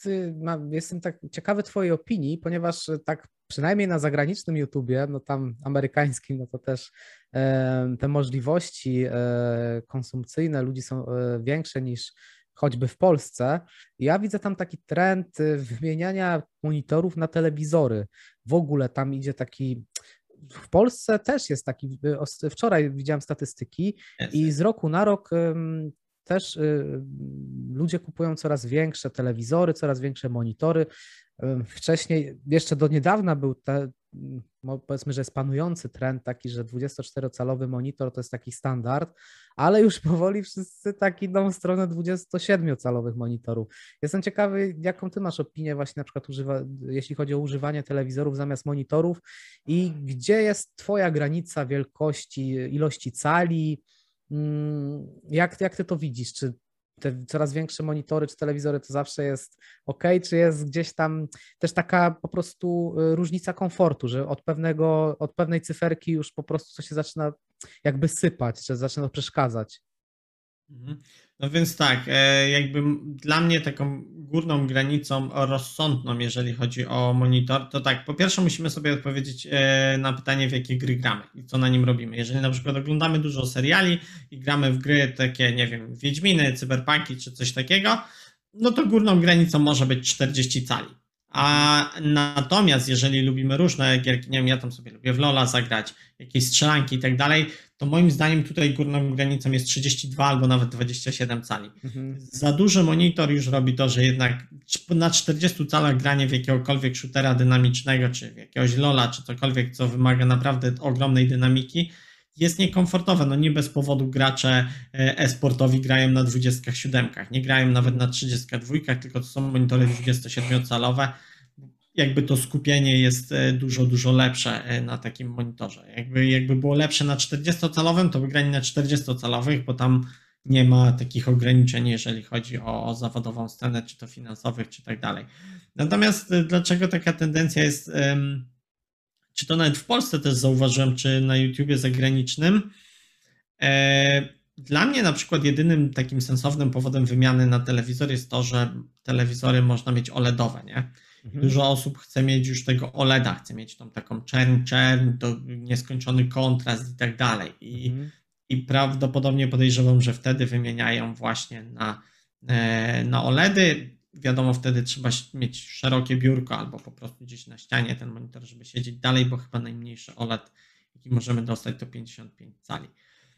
jestem tak ciekawy Twojej opinii, ponieważ e, tak przynajmniej na zagranicznym YouTubie, no tam amerykańskim, no to też e, te możliwości e, konsumpcyjne ludzi są większe niż choćby w Polsce. Ja widzę tam taki trend wymieniania monitorów na telewizory. W ogóle tam idzie taki w Polsce też jest taki, wczoraj widziałem statystyki i z roku na rok też y, ludzie kupują coraz większe telewizory, coraz większe monitory. Wcześniej, jeszcze do niedawna był te, powiedzmy, że jest panujący trend taki, że 24-calowy monitor to jest taki standard, ale już powoli wszyscy tak idą w stronę 27-calowych monitorów. Jestem ciekawy, jaką ty masz opinię właśnie na przykład używa, jeśli chodzi o używanie telewizorów zamiast monitorów i gdzie jest twoja granica wielkości, ilości cali, jak, jak ty to widzisz? Czy te coraz większe monitory czy telewizory to zawsze jest ok, czy jest gdzieś tam też taka po prostu y, różnica komfortu, że od pewnego, od pewnej cyferki już po prostu coś się zaczyna jakby sypać, czy zaczyna przeszkadzać. No więc tak, e, jakby dla mnie taką górną granicą rozsądną, jeżeli chodzi o monitor, to tak, po pierwsze musimy sobie odpowiedzieć e, na pytanie, w jakie gry gramy i co na nim robimy. Jeżeli na przykład oglądamy dużo seriali i gramy w gry takie, nie wiem, Wiedźminy, Cyberpunki czy coś takiego, no to górną granicą może być 40 cali. A natomiast jeżeli lubimy różne gierki, nie wiem, ja tam sobie lubię w Lola zagrać, jakieś strzelanki i tak dalej, to moim zdaniem tutaj górną granicą jest 32 albo nawet 27 cali. Mhm. Za duży monitor już robi to, że jednak na 40 calach granie w jakiegokolwiek shootera dynamicznego, czy w jakiegoś Lola, czy cokolwiek, co wymaga naprawdę ogromnej dynamiki, jest niekomfortowe. No nie bez powodu gracze e, e-sportowi grają na 27, nie grają nawet na 32, tylko to są monitory 27-calowe. Jakby to skupienie jest e, dużo, dużo lepsze e, na takim monitorze. Jakby, jakby było lepsze na 40-calowym, to by grali na 40-calowych, bo tam nie ma takich ograniczeń, jeżeli chodzi o, zawodową scenę, czy to finansowych, czy tak dalej. Natomiast dlaczego taka tendencja jest czy to nawet w Polsce też zauważyłem, czy na YouTubie zagranicznym. E, dla mnie na przykład jedynym takim sensownym powodem wymiany na telewizor jest to, że telewizory można mieć OLEDowe, nie? Mhm. Dużo osób chce mieć już tego OLEDa, chce mieć tą taką czern, czern, to nieskończony kontrast i tak dalej. I, mhm. I prawdopodobnie podejrzewam, że wtedy wymieniają właśnie na, e, na OLEDy wiadomo, wtedy trzeba mieć szerokie biurko albo po prostu gdzieś na ścianie ten monitor, żeby siedzieć dalej, bo chyba najmniejszy OLED, jaki możemy dostać, to 55 cali.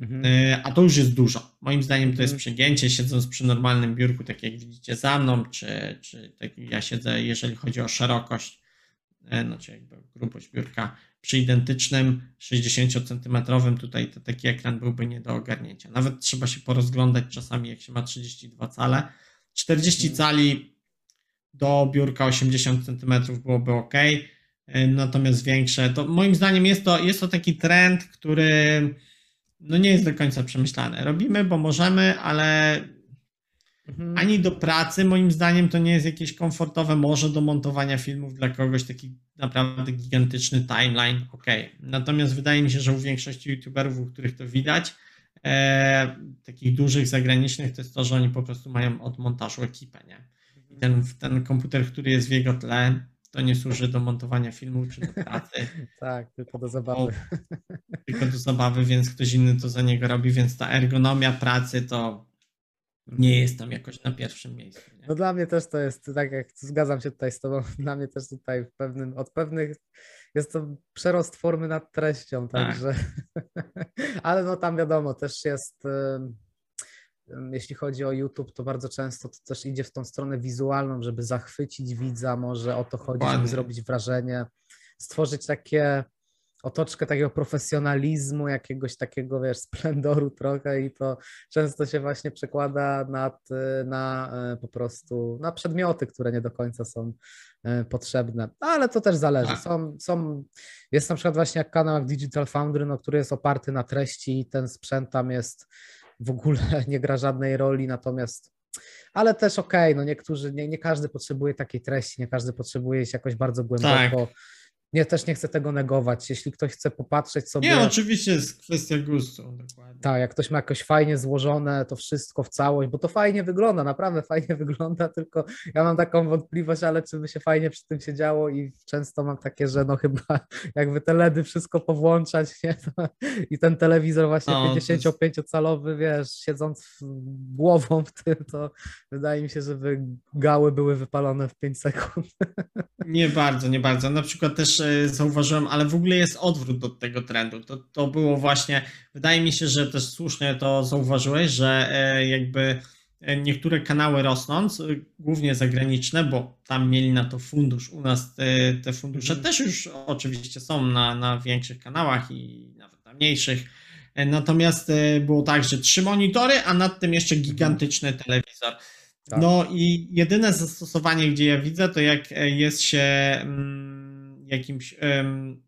Mhm. E, a to już jest dużo. Moim zdaniem to jest mhm. przegięcie, siedząc przy normalnym biurku, tak jak widzicie za mną, czy, czy tak ja siedzę, jeżeli chodzi o szerokość, znaczy jakby grubość biurka, przy identycznym 60-centymetrowym tutaj to taki ekran byłby nie do ogarnięcia. Nawet trzeba się porozglądać czasami, jak się ma 32 cale, 40 mhm. cali do biurka 80 cm byłoby ok, e, natomiast większe, to moim zdaniem jest to, jest to taki trend, który no nie jest do końca przemyślany. Robimy, bo możemy, ale mhm. ani do pracy moim zdaniem to nie jest jakieś komfortowe, może do montowania filmów dla kogoś taki naprawdę gigantyczny timeline, ok. Natomiast wydaje mi się, że u większości youtuberów, u których to widać, e, takich dużych, zagranicznych, to jest to, że oni po prostu mają od montażu ekipę, nie? I ten, ten komputer, który jest w jego tle, to nie służy do montowania filmu czy do pracy. tak, tylko do zabawy. tylko do zabawy, więc ktoś inny to za niego robi, więc ta ergonomia pracy to nie jest tam jakoś na pierwszym miejscu. Nie? No dla mnie też to jest, tak jak zgadzam się tutaj z tobą, dla mnie też tutaj w pewnym, od pewnych jest to przerost formy nad treścią, tak. także. Tak. Ale no tam wiadomo, też jest. Jeśli chodzi o YouTube, to bardzo często to też idzie w tą stronę wizualną, żeby zachwycić widza, może o to chodzi, żeby zrobić wrażenie, stworzyć takie otoczkę takiego profesjonalizmu, jakiegoś takiego, wiesz, splendoru trochę i to często się właśnie przekłada nad, na e, po prostu, na przedmioty, które nie do końca są e, potrzebne, ale to też zależy. Tak. Są, są, jest na przykład właśnie jak kanał jak Digital Foundry, no, który jest oparty na treści i ten sprzęt tam jest w ogóle nie gra żadnej roli, natomiast ale też okej, okay, no niektórzy, nie, nie każdy potrzebuje takiej treści, nie każdy potrzebuje się jakoś bardzo głęboko tak nie, też nie chcę tego negować. Jeśli ktoś chce popatrzeć sobie. Nie, oczywiście jest kwestia gustu. Dokładnie. Tak, jak ktoś ma jakoś fajnie złożone to wszystko w całość, bo to fajnie wygląda, naprawdę fajnie wygląda, tylko ja mam taką wątpliwość, ale czy by się fajnie przy tym się działo i często mam takie, że no chyba jakby te LEDy wszystko powłączać nie? i ten telewizor właśnie no, 55-calowy, wiesz, siedząc głową w tym, to wydaje mi się, że by gały były wypalone w 5 sekund. Nie bardzo, nie bardzo. Na przykład też E, zauważyłem, ale w ogóle jest odwrót do tego trendu. To, to było właśnie, wydaje mi się, że też słusznie to zauważyłeś, że e, jakby e, niektóre kanały rosnąc, głównie zagraniczne, bo tam mieli na to fundusz. U nas te, te fundusze mhm. też już oczywiście są na, na większych kanałach i nawet na mniejszych. Natomiast było tak, że trzy monitory, a nad tym jeszcze gigantyczny telewizor. Tak. No i jedyne zastosowanie, gdzie ja widzę, to jak jest się. Mm, jakimś um,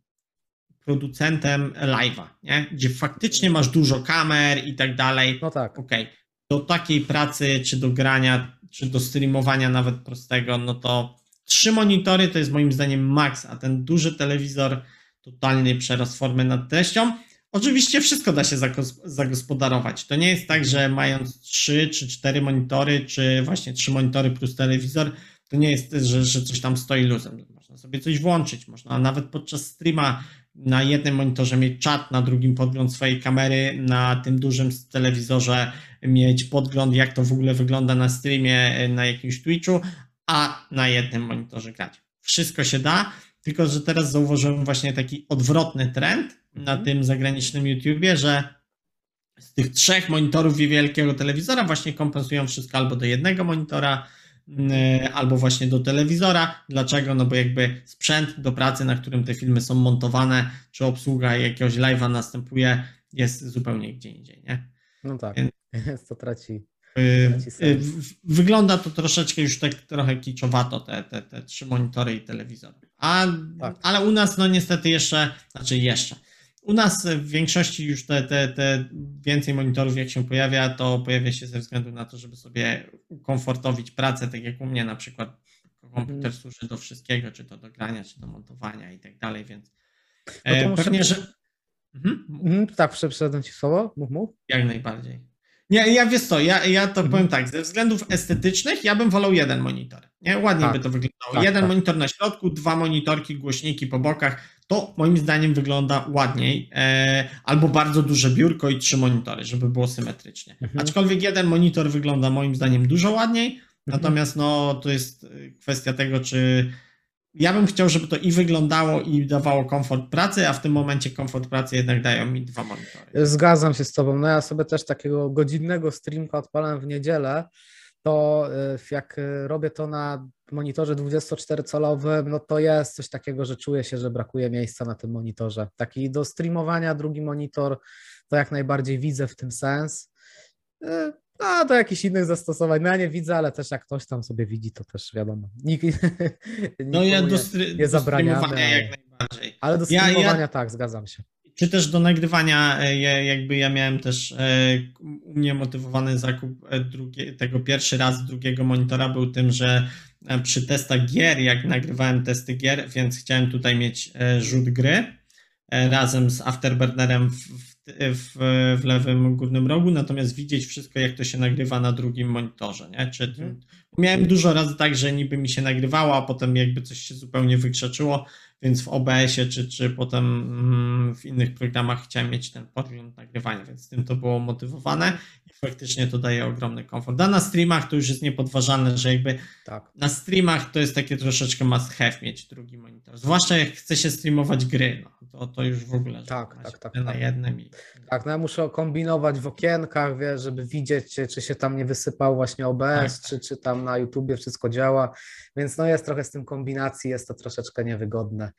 producentem live'a, nie? Gdzie faktycznie masz dużo kamer i tak dalej. No tak. Okej. Okay. Do takiej pracy, czy do grania, czy do streamowania nawet prostego, no to trzy monitory to jest moim zdaniem maks, a ten duży telewizor totalnie przerost formy nad treścią. Oczywiście wszystko da się zagospodarować. To nie jest tak, że mając trzy czy cztery monitory, czy właśnie trzy monitory plus telewizor, to nie jest, że, że coś tam stoi luzem. Można sobie coś włączyć, można nawet podczas streama na jednym monitorze mieć czat, na drugim podgląd swojej kamery, na tym dużym telewizorze mieć podgląd, jak to w ogóle wygląda na streamie na jakimś Twitchu, a na jednym monitorze grać. Wszystko się da, tylko że teraz zauważyłem właśnie taki odwrotny trend na mhm. tym zagranicznym YouTubie, że z tych trzech monitorów i wielkiego telewizora właśnie kompensują wszystko albo do jednego monitora, albo właśnie do telewizora. Dlaczego? No bo jakby sprzęt do pracy, na którym te filmy są montowane, czy obsługa jakiegoś live'a następuje, jest zupełnie gdzie indziej, nie? No tak, Więc to traci. Y, y, wygląda to troszeczkę już tak trochę kiczowato, te, te, te trzy monitory i telewizor. A, tak. Ale u nas no niestety jeszcze, znaczy jeszcze, u nas w większości już te, te, te więcej monitorów jak się pojawia, to pojawia się ze względu na to, żeby sobie ukomfortowić pracę, tak jak u mnie na przykład komputer mhm. służy do wszystkiego, czy to do grania, czy do montowania i tak dalej, więc no e, pewnie, że... Mhm. Mhm, tak, przeszedłem Ci słowo, mów, mów. Jak najbardziej. Nie, ja wiesz co, ja, ja to mhm. powiem tak, ze względów estetycznych ja bym wolał jeden monitor. Nie? Ładnie tak. by to wyglądało. Tak, jeden tak. monitor na środku, dwa monitorki, głośniki po bokach. To moim zdaniem wygląda ładniej. E, albo bardzo duże biurko i trzy monitory, żeby było symetrycznie. Mhm. Aczkolwiek jeden monitor wygląda moim zdaniem dużo ładniej. Mhm. Natomiast no, to jest kwestia tego, czy ja bym chciał, żeby to i wyglądało, i dawało komfort pracy, a w tym momencie komfort pracy jednak dają mi dwa monitory. Zgadzam się z Tobą. No ja sobie też takiego godzinnego streamka odpalam w niedzielę, to y, jak y, robię to na monitorze 24-calowym, no to jest coś takiego, że czuję się, że brakuje miejsca na tym monitorze. Taki do streamowania drugi monitor, to jak najbardziej widzę w tym sens. A do jakichś innych zastosowań. No ja nie widzę, ale też jak ktoś tam sobie widzi, to też wiadomo. Nikt, no ja do, stry, nie do streamowania jak najbardziej. Ale do streamowania ja, ja, tak, zgadzam się. Czy też do nagrywania, e, ja, jakby ja miałem też e, u mnie motywowany zakup e, drugie, tego pierwszy raz drugiego monitora był tym, że przy testach gier, jak nagrywałem testy gier, więc chciałem tutaj mieć rzut gry razem z Afterburnerem w, w, w, lewym górnym rogu, natomiast widzieć wszystko, jak to się nagrywa na drugim monitorze. Nie? Czy, hmm. Miałem dużo razy tak, że niby mi się nagrywało, a potem jakby coś się zupełnie wykrzeczyło, więc w OBS-ie czy, czy potem mm, w innych programach chciałem mieć ten podgląd nagrywania, więc tym to było motywowane faktycznie to daje ogromny komfort. A na streamach to już jest niepodważalne, że jakby tak. na streamach to jest takie troszeczkę must have mieć drugi monitor. Zwłaszcza jak chce się streamować gry, no, to, to już w ogóle tak, tak, tak, na tak. jednym. I... Tak, no ja muszę kombinować w okienkach, wie, żeby widzieć, czy się tam nie wysypał właśnie OBS, tak. czy, czy tam na YouTubie wszystko działa, więc no jest trochę z tym kombinacji, jest to troszeczkę niewygodne.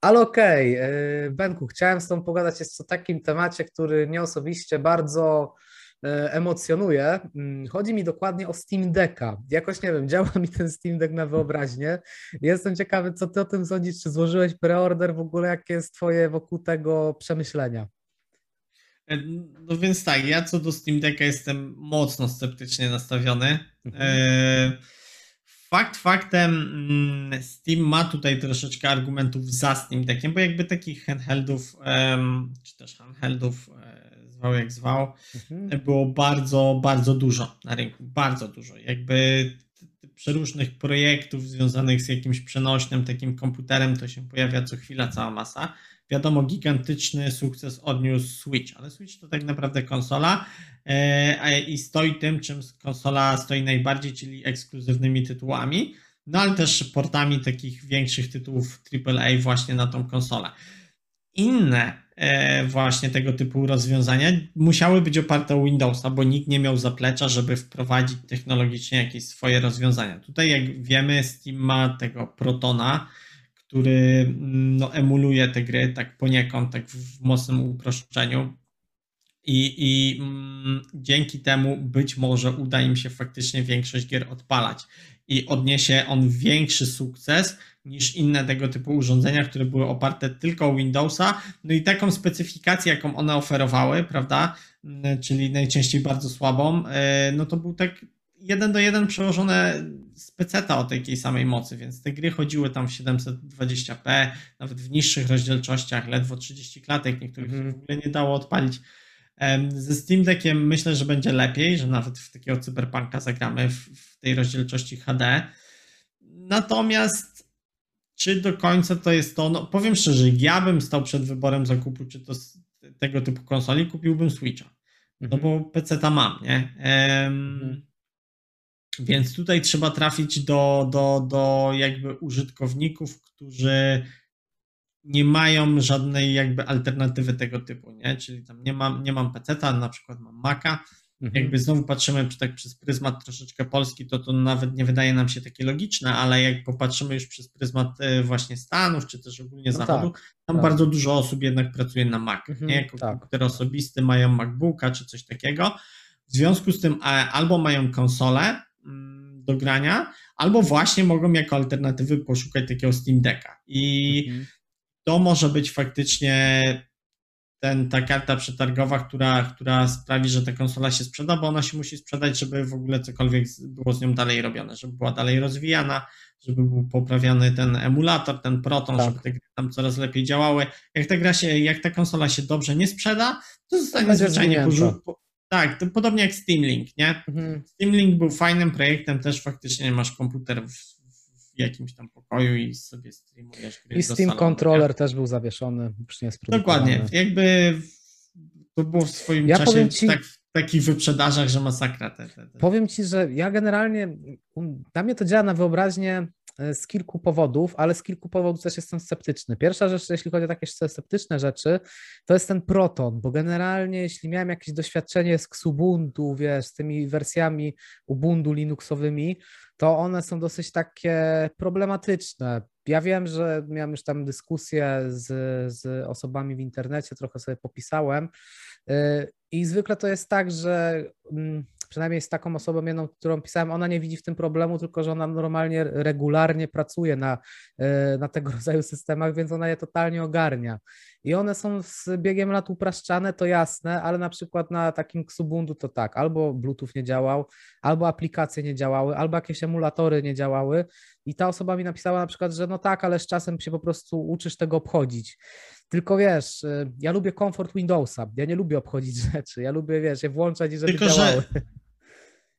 Ale okej, okay. Benku, chciałem z Tobą pogadać jest o takim temacie, który mnie osobiście bardzo emocjonuje. Mm, chodzi mi dokładnie o Steam Decka. Jakoś nie wiem, działa mi ten Steam Deck na wyobraźnię. Jestem ciekawy, co ty o tym sądzisz, czy złożyłeś preorder, w ogóle jakie jest twoje wokół tego przemyślenia? E, no więc tak, ja co do Steam Decka jestem mocno sceptycznie nastawiony. Mhm. E Fakt faktem, mm, Steam ma tutaj troszeczkę argumentów za Steam Deckiem, bo jakby takich handheldów, czy też handheldów, e, zwał jak zwał, mhm. było bardzo, bardzo dużo na rynku, bardzo dużo. Jakby przeróżnych projektów związanych z jakimś przenośnym takim komputerem, to się pojawia co chwila cała masa. Wiadomo, gigantyczny sukces odniósł Switch, ale Switch to tak naprawdę konsola e, i stoi tym, czym konsola stoi najbardziej, czyli ekskluzywnymi tytułami, no ale też portami takich większych tytułów AAA właśnie na tą konsolę. Inne właśnie tego typu rozwiązania musiały być oparte o Windowsa, bo nikt nie miał zaplecza, żeby wprowadzić technologicznie jakieś swoje rozwiązania. Tutaj, jak wiemy, Steam ma tego Protona, który mm, no, emuluje te gry tak poniekąd, tak w mocnym uproszczeniu. I, i mm, dzięki temu być może uda im się faktycznie większość gier odpalać. I odniesie on większy sukces niż inne tego typu urządzenia, które były oparte tylko o Windowsa. No i taką specyfikację, jaką one oferowały, prawda, mm, czyli najczęściej bardzo słabą, e, no to był tak jeden do jeden przełożone z peceta o takiej samej mocy, więc te gry chodziły tam w 720p, nawet w niższych rozdzielczościach, ledwo 30 klatek, niektórych mm. w ogóle nie dało odpalić. Ze Steam Deckiem myślę, że będzie lepiej, że nawet w takiego cyberpunka zagramy w, w tej rozdzielczości HD. Natomiast czy do końca to jest to? No, powiem szczerze, ja bym stał przed wyborem zakupu, czy to tego typu konsoli, kupiłbym Switcha. No mhm. bo PC ta mam, nie? mhm. Więc tutaj trzeba trafić do, do, do jakby użytkowników, którzy nie mają żadnej jakby alternatywy tego typu, nie? Czyli tam nie mam, nie mam PC-ta, na przykład mam Maca. Mhm. Jakby znowu patrzymy tak przez pryzmat troszeczkę polski, to to nawet nie wydaje nam się takie logiczne, ale jak popatrzymy już przez pryzmat e, właśnie Stanów, czy też ogólnie no Zachodu, tak, tam tak. bardzo dużo osób jednak pracuje na Mac, mhm, nie? Jako tak. komputer osobisty mają MacBooka czy coś takiego. W związku z tym albo mają konsolę, do grania, albo właśnie mogą jako alternatywy poszukać takiego Steam Decka. I mhm. To może być faktycznie ten, ta karta przetargowa, która, która sprawi, że ta konsola się sprzeda, bo ona się musi sprzedać, żeby w ogóle cokolwiek było z nią dalej robione, żeby była dalej rozwijana, żeby był poprawiany ten emulator, ten Proton, tak. żeby te gry tam coraz lepiej działały. Jak ta gra się, jak ta konsola się dobrze nie sprzeda, to zostanie zwyczajnie tak, to podobnie jak Steam Link, nie? Mhm. Steam Link był fajnym projektem, też faktycznie masz komputer w, w jakimś tam pokoju i sobie streamujesz gry I Steam salonu, Controller nie? też był zawieszony, już nie jest Dokładnie, jakby to było w swoim ja czasie ci... tak, w takich wyprzedażach, że masakra. Te, te, te. Powiem Ci, że ja generalnie, dla mnie to działa na wyobraźnię z kilku powodów, ale z kilku powodów też jestem sceptyczny. Pierwsza rzecz, jeśli chodzi o takie sceptyczne rzeczy, to jest ten Proton, bo generalnie jeśli miałem jakieś doświadczenie z Xubuntu, wiesz, z tymi wersjami Ubuntu Linuxowymi, to one są dosyć takie problematyczne. Ja wiem, że miałem już tam dyskusję z, z osobami w internecie, trochę sobie popisałem e, i zwykle to jest tak, że mm, przynajmniej z taką osobą jedną, którą pisałem, ona nie widzi w tym problemu, tylko że ona normalnie, regularnie pracuje na, e, na tego rodzaju systemach, więc ona je totalnie ogarnia. I one są z biegiem lat upraszczane, to jasne, ale na przykład na takim Xubuntu to tak, albo Bluetooth nie działał, albo aplikacje nie działały, albo jakieś emulatory nie działały i ta osoba mi napisała na przykład, że no tak, ale z czasem się po prostu uczysz tego obchodzić. Tylko wiesz, y, ja lubię komfort Windowsa, ja nie lubię obchodzić rzeczy, ja lubię, wiesz, je włączać i żeby Tylko, działały. Że...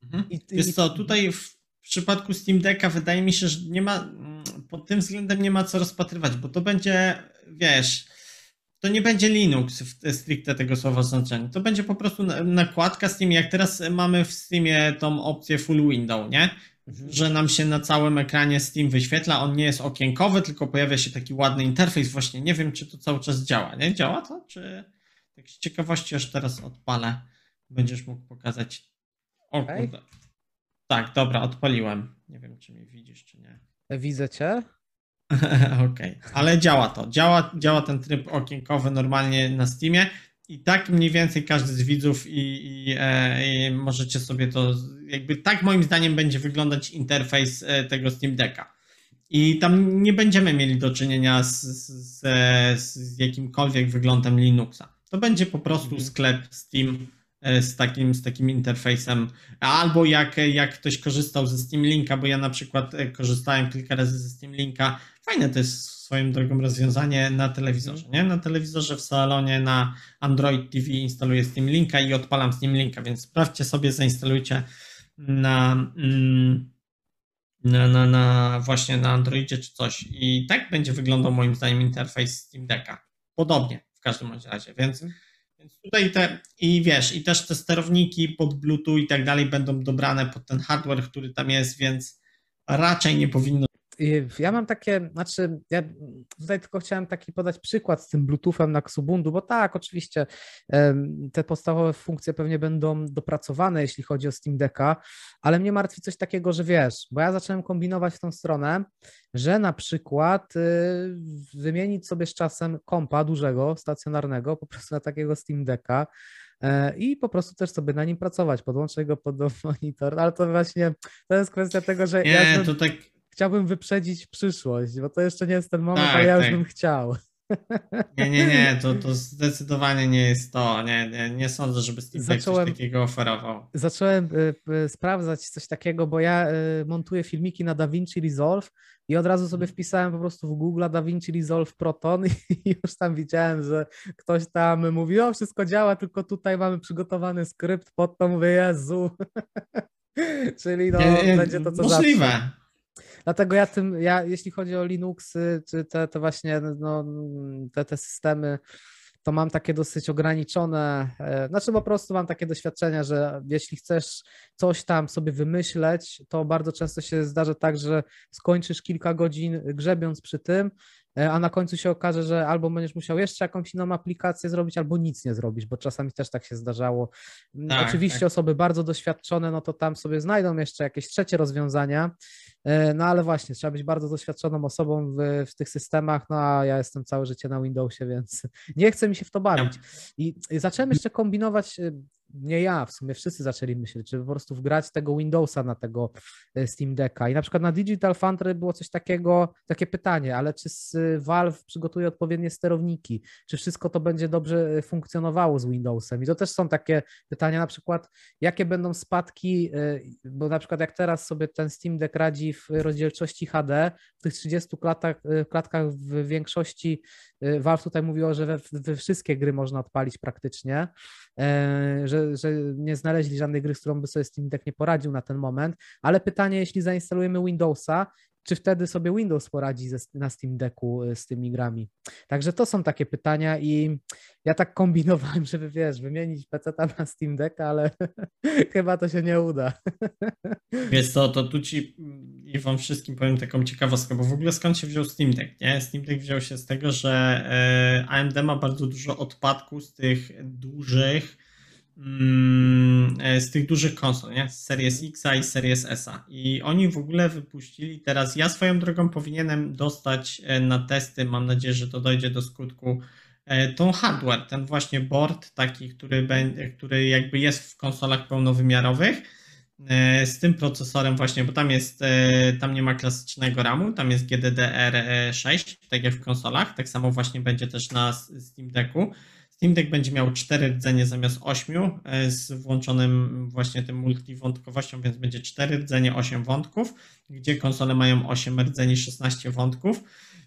Mhm. I, Wiesz co, tutaj w przypadku Steam Decka wydaje mi się, że nie ma, mm, pod tym względem nie ma co rozpatrywać, bo to będzie, wiesz, to nie będzie Linux w stricte tego słowa znaczeniu. To będzie po prostu nakładka Steam, jak teraz mamy w Steamie tą opcję full window, nie? Mhm. Że nam się na całym ekranie Steam wyświetla, on nie jest okienkowy, tylko pojawia się taki ładny interfejs. Właśnie nie wiem, czy to cały czas działa, nie? Działa to? Czy tak z ciekawości już teraz odpalę, będziesz mógł pokazać o kurde. Tak, dobra, odpaliłem. Nie wiem, czy mnie widzisz, czy nie. Widzę cię. Okej, okay. ale działa to. Działa, działa ten tryb okienkowy normalnie na Steamie i tak mniej więcej każdy z widzów i, i, e, i, możecie sobie to, jakby tak moim zdaniem będzie wyglądać interfejs e, tego Steam Decka. I tam nie będziemy mieli do czynienia z, z, z jakimkolwiek wyglądem Linuxa. To będzie po prostu mhm. sklep Steam z takim, z takim interfejsem. Albo jak, jak ktoś korzystał ze Steam Linka, bo ja na przykład e, korzystałem kilka razy ze Steam Linka. Fajne to jest swoją drogą rozwiązanie na telewizorze. Nie? Na telewizorze w salonie na Android TV instaluję Steam Linka i odpalam Steam Linka, więc sprawdźcie sobie, zainstalujcie na, mm, na, na, na właśnie na Androidzie czy coś. I tak będzie wyglądał moim zdaniem interfejs Steam Decka. Podobnie w każdym razie, więc tutaj te, i wiesz, i też te sterowniki pod Bluetooth i tak dalej będą dobrane pod ten hardware, który tam jest, więc raczej nie powinno ja mam takie, znaczy, ja tutaj tylko chciałem taki podać przykład z tym Bluetoothem na Xubuntu, bo tak, oczywiście te podstawowe funkcje pewnie będą dopracowane, jeśli chodzi o Steam Decka, ale mnie martwi coś takiego, że wiesz, bo ja zacząłem kombinować w tą stronę, że na przykład y, wymienić sobie z czasem kompa dużego, stacjonarnego, po prostu na takiego Steam Decka, e, i po prostu też sobie na nim pracować, podłączę go pod monitor, ale to właśnie to jest kwestia tego, że Nie, ja to tak chciałbym wyprzedzić przyszłość, bo to jeszcze nie jest ten moment, Tak, ale ja już tak. bym chciał. Nie, nie, nie, to, to zdecydowanie nie jest to. Nie, nie, nie sądzę, żeby Zacząłem- coś takiego oferował. Zacząłem y, y, sprawdzać coś takiego, bo ja y, montuję filmiki na DaVinci Resolve i od razu sobie wpisałem po prostu w Google DaVinci Resolve Proton i już tam widziałem, że ktoś tam mówi, o wszystko działa, tylko tutaj mamy przygotowany skrypt pod to, mówię, Jezu. Czyli no, nie, będzie to co Możliwe. zawsze. Dlatego ja tym, ja jeśli chodzi o Linuxy, czy te, te właśnie no, te, te systemy, to mam takie dosyć ograniczone, e, znaczy po prostu mam takie doświadczenia, że jeśli chcesz coś tam sobie wymyśleć, to bardzo często się zdarza tak, że skończysz kilka godzin grzebiąc przy tym, e, a na końcu się okaże, że albo będziesz musiał jeszcze jakąś inną aplikację zrobić, albo nic nie zrobić, bo czasami też tak się zdarzało. Tak, Oczywiście tak. osoby bardzo doświadczone, no to tam sobie znajdą jeszcze jakieś trzecie rozwiązania, no ale właśnie, trzeba być bardzo doświadczoną osobą w, w tych systemach, no a ja jestem całe życie na Windowsie, więc nie chce mi się w to bawić. I, zacząłem jeszcze kombinować, y, nie ja, w sumie wszyscy zaczęli myśleć, czy po prostu wgrać tego Windowsa na tego y, Steam Decka. I na przykład na Digital Foundry było coś takiego, takie pytanie, ale czy y, Valve przygotuje odpowiednie sterowniki? Czy wszystko to będzie dobrze y, funkcjonowało z Windowsem? I to też są takie pytania, na przykład, jakie będą spadki, bo na przykład jak teraz sobie ten Steam Deck radzi w rozdzielczości HD, w tych 30 klatkach, y, klatkach w większości Valve tutaj mówiło, że we, we wszystkie gry można odpalić praktycznie, e, że, że nie znaleźli żadnej gry, z którą by sobie Steam Deck nie poradził na ten moment, ale pytanie, jeśli zainstalujemy Windowsa, czy wtedy sobie Windows poradzi ze, na Steam Decku y, z tymi grami? Także to są takie pytania i ja tak kombinowałem, żeby wiesz, wymienić PC na Steam Deck, ale chyba to się nie uda. Wiesz co, to tu ci mm, i wam wszystkim powiem taką ciekawostkę, bo w ogóle skąd się wziął Steam Deck, nie? Steam Deck wziął się z tego, że e, AMD ma bardzo dużo odpadków z tych dużych z tych dużych konsol, nie? Z Series X i Series S. I oni w ogóle wypuścili teraz, ja swoją drogą powinienem dostać e, na testy, mam nadzieję, że to dojdzie do skutku, e, tą hardware, ten właśnie board taki, który, który jakby jest w konsolach pełnowymiarowych, e, z tym procesorem właśnie, bo tam jest, e, tam nie ma klasycznego RAMu, tam jest GDDR6, tak jak w konsolach, tak samo właśnie będzie też na Steam Decku. Steam Deck będzie miał 4 rdzenie zamiast 8 e, z włączonym właśnie tym multiwątkowością, więc będzie 4 rdzenie, 8 wątków, gdzie konsole mają 8 rdzeni, 16 wątków,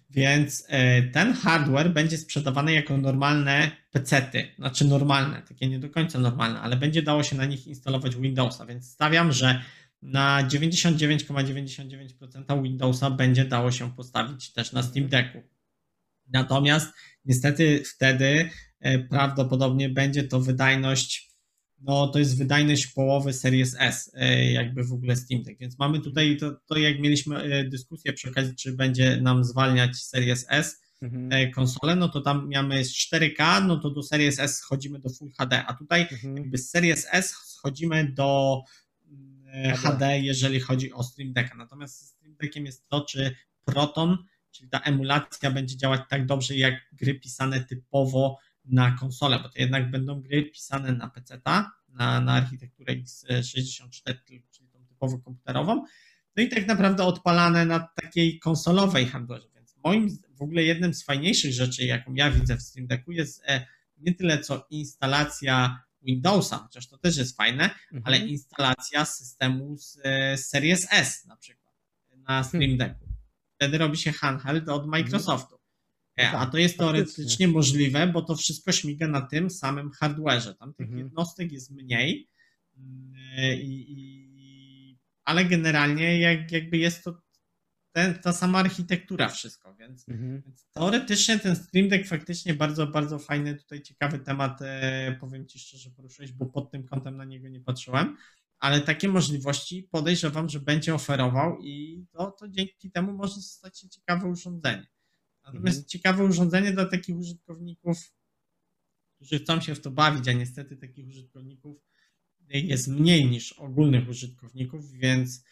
więc e, ten hardware będzie sprzedawany jako normalne PC-ty, znaczy normalne, takie nie do końca normalne, ale będzie dało się na nich instalować Windowsa, więc stawiam, że na 99,99% Windowsa będzie dało się postawić też na Steam Decku. Natomiast niestety wtedy prawdopodobnie będzie to wydajność, no to jest wydajność połowy Series S, e, jakby w ogóle Steam Deck. Więc mamy tutaj to, to jak mieliśmy e, dyskusję przy okazji, czy będzie nam zwalniać Series S e, konsolę, no to tam mamy z 4K, no to do Series S schodzimy do Full HD, a tutaj Mhm. jakby z Series S schodzimy do e, HD. Jeżeli chodzi o Stream Decka. Natomiast z Stream Deckiem jest to, czy Proton, czyli ta emulacja będzie działać tak dobrze, jak gry pisane typowo na konsolę, bo to jednak będą gry pisane na PC, na, na architekturę x64, czyli tą typowo komputerową, no i tak naprawdę odpalane na takiej konsolowej hardware. Więc moim z- w ogóle jednym z fajniejszych rzeczy, jaką ja widzę w Stream Decku, jest e, nie tyle co instalacja Windowsa, chociaż to też jest fajne, ale Mhm. instalacja systemu z e, Series S na przykład na Stream Decku. Wtedy robi się handheld od Microsoftu. E, No A tak, to jest teoretycznie możliwe, bo to wszystko śmiga na tym samym hardware'ze. Tam tych Mhm. jednostek jest mniej, mm, i, i, ale generalnie jak, jakby jest to ten, ta sama architektura wszystko, więc Mhm. więc teoretycznie ten Stream Deck faktycznie bardzo, bardzo fajny, tutaj ciekawy temat, e, powiem Ci szczerze, poruszyłeś, bo pod tym kątem na niego nie patrzyłem, ale takie możliwości podejrzewam, że będzie oferował i to, to dzięki temu może stać się ciekawe urządzenie. Natomiast Mhm. ciekawe urządzenie dla takich użytkowników, którzy chcą się w to bawić, a niestety takich użytkowników jest mniej niż ogólnych użytkowników, więc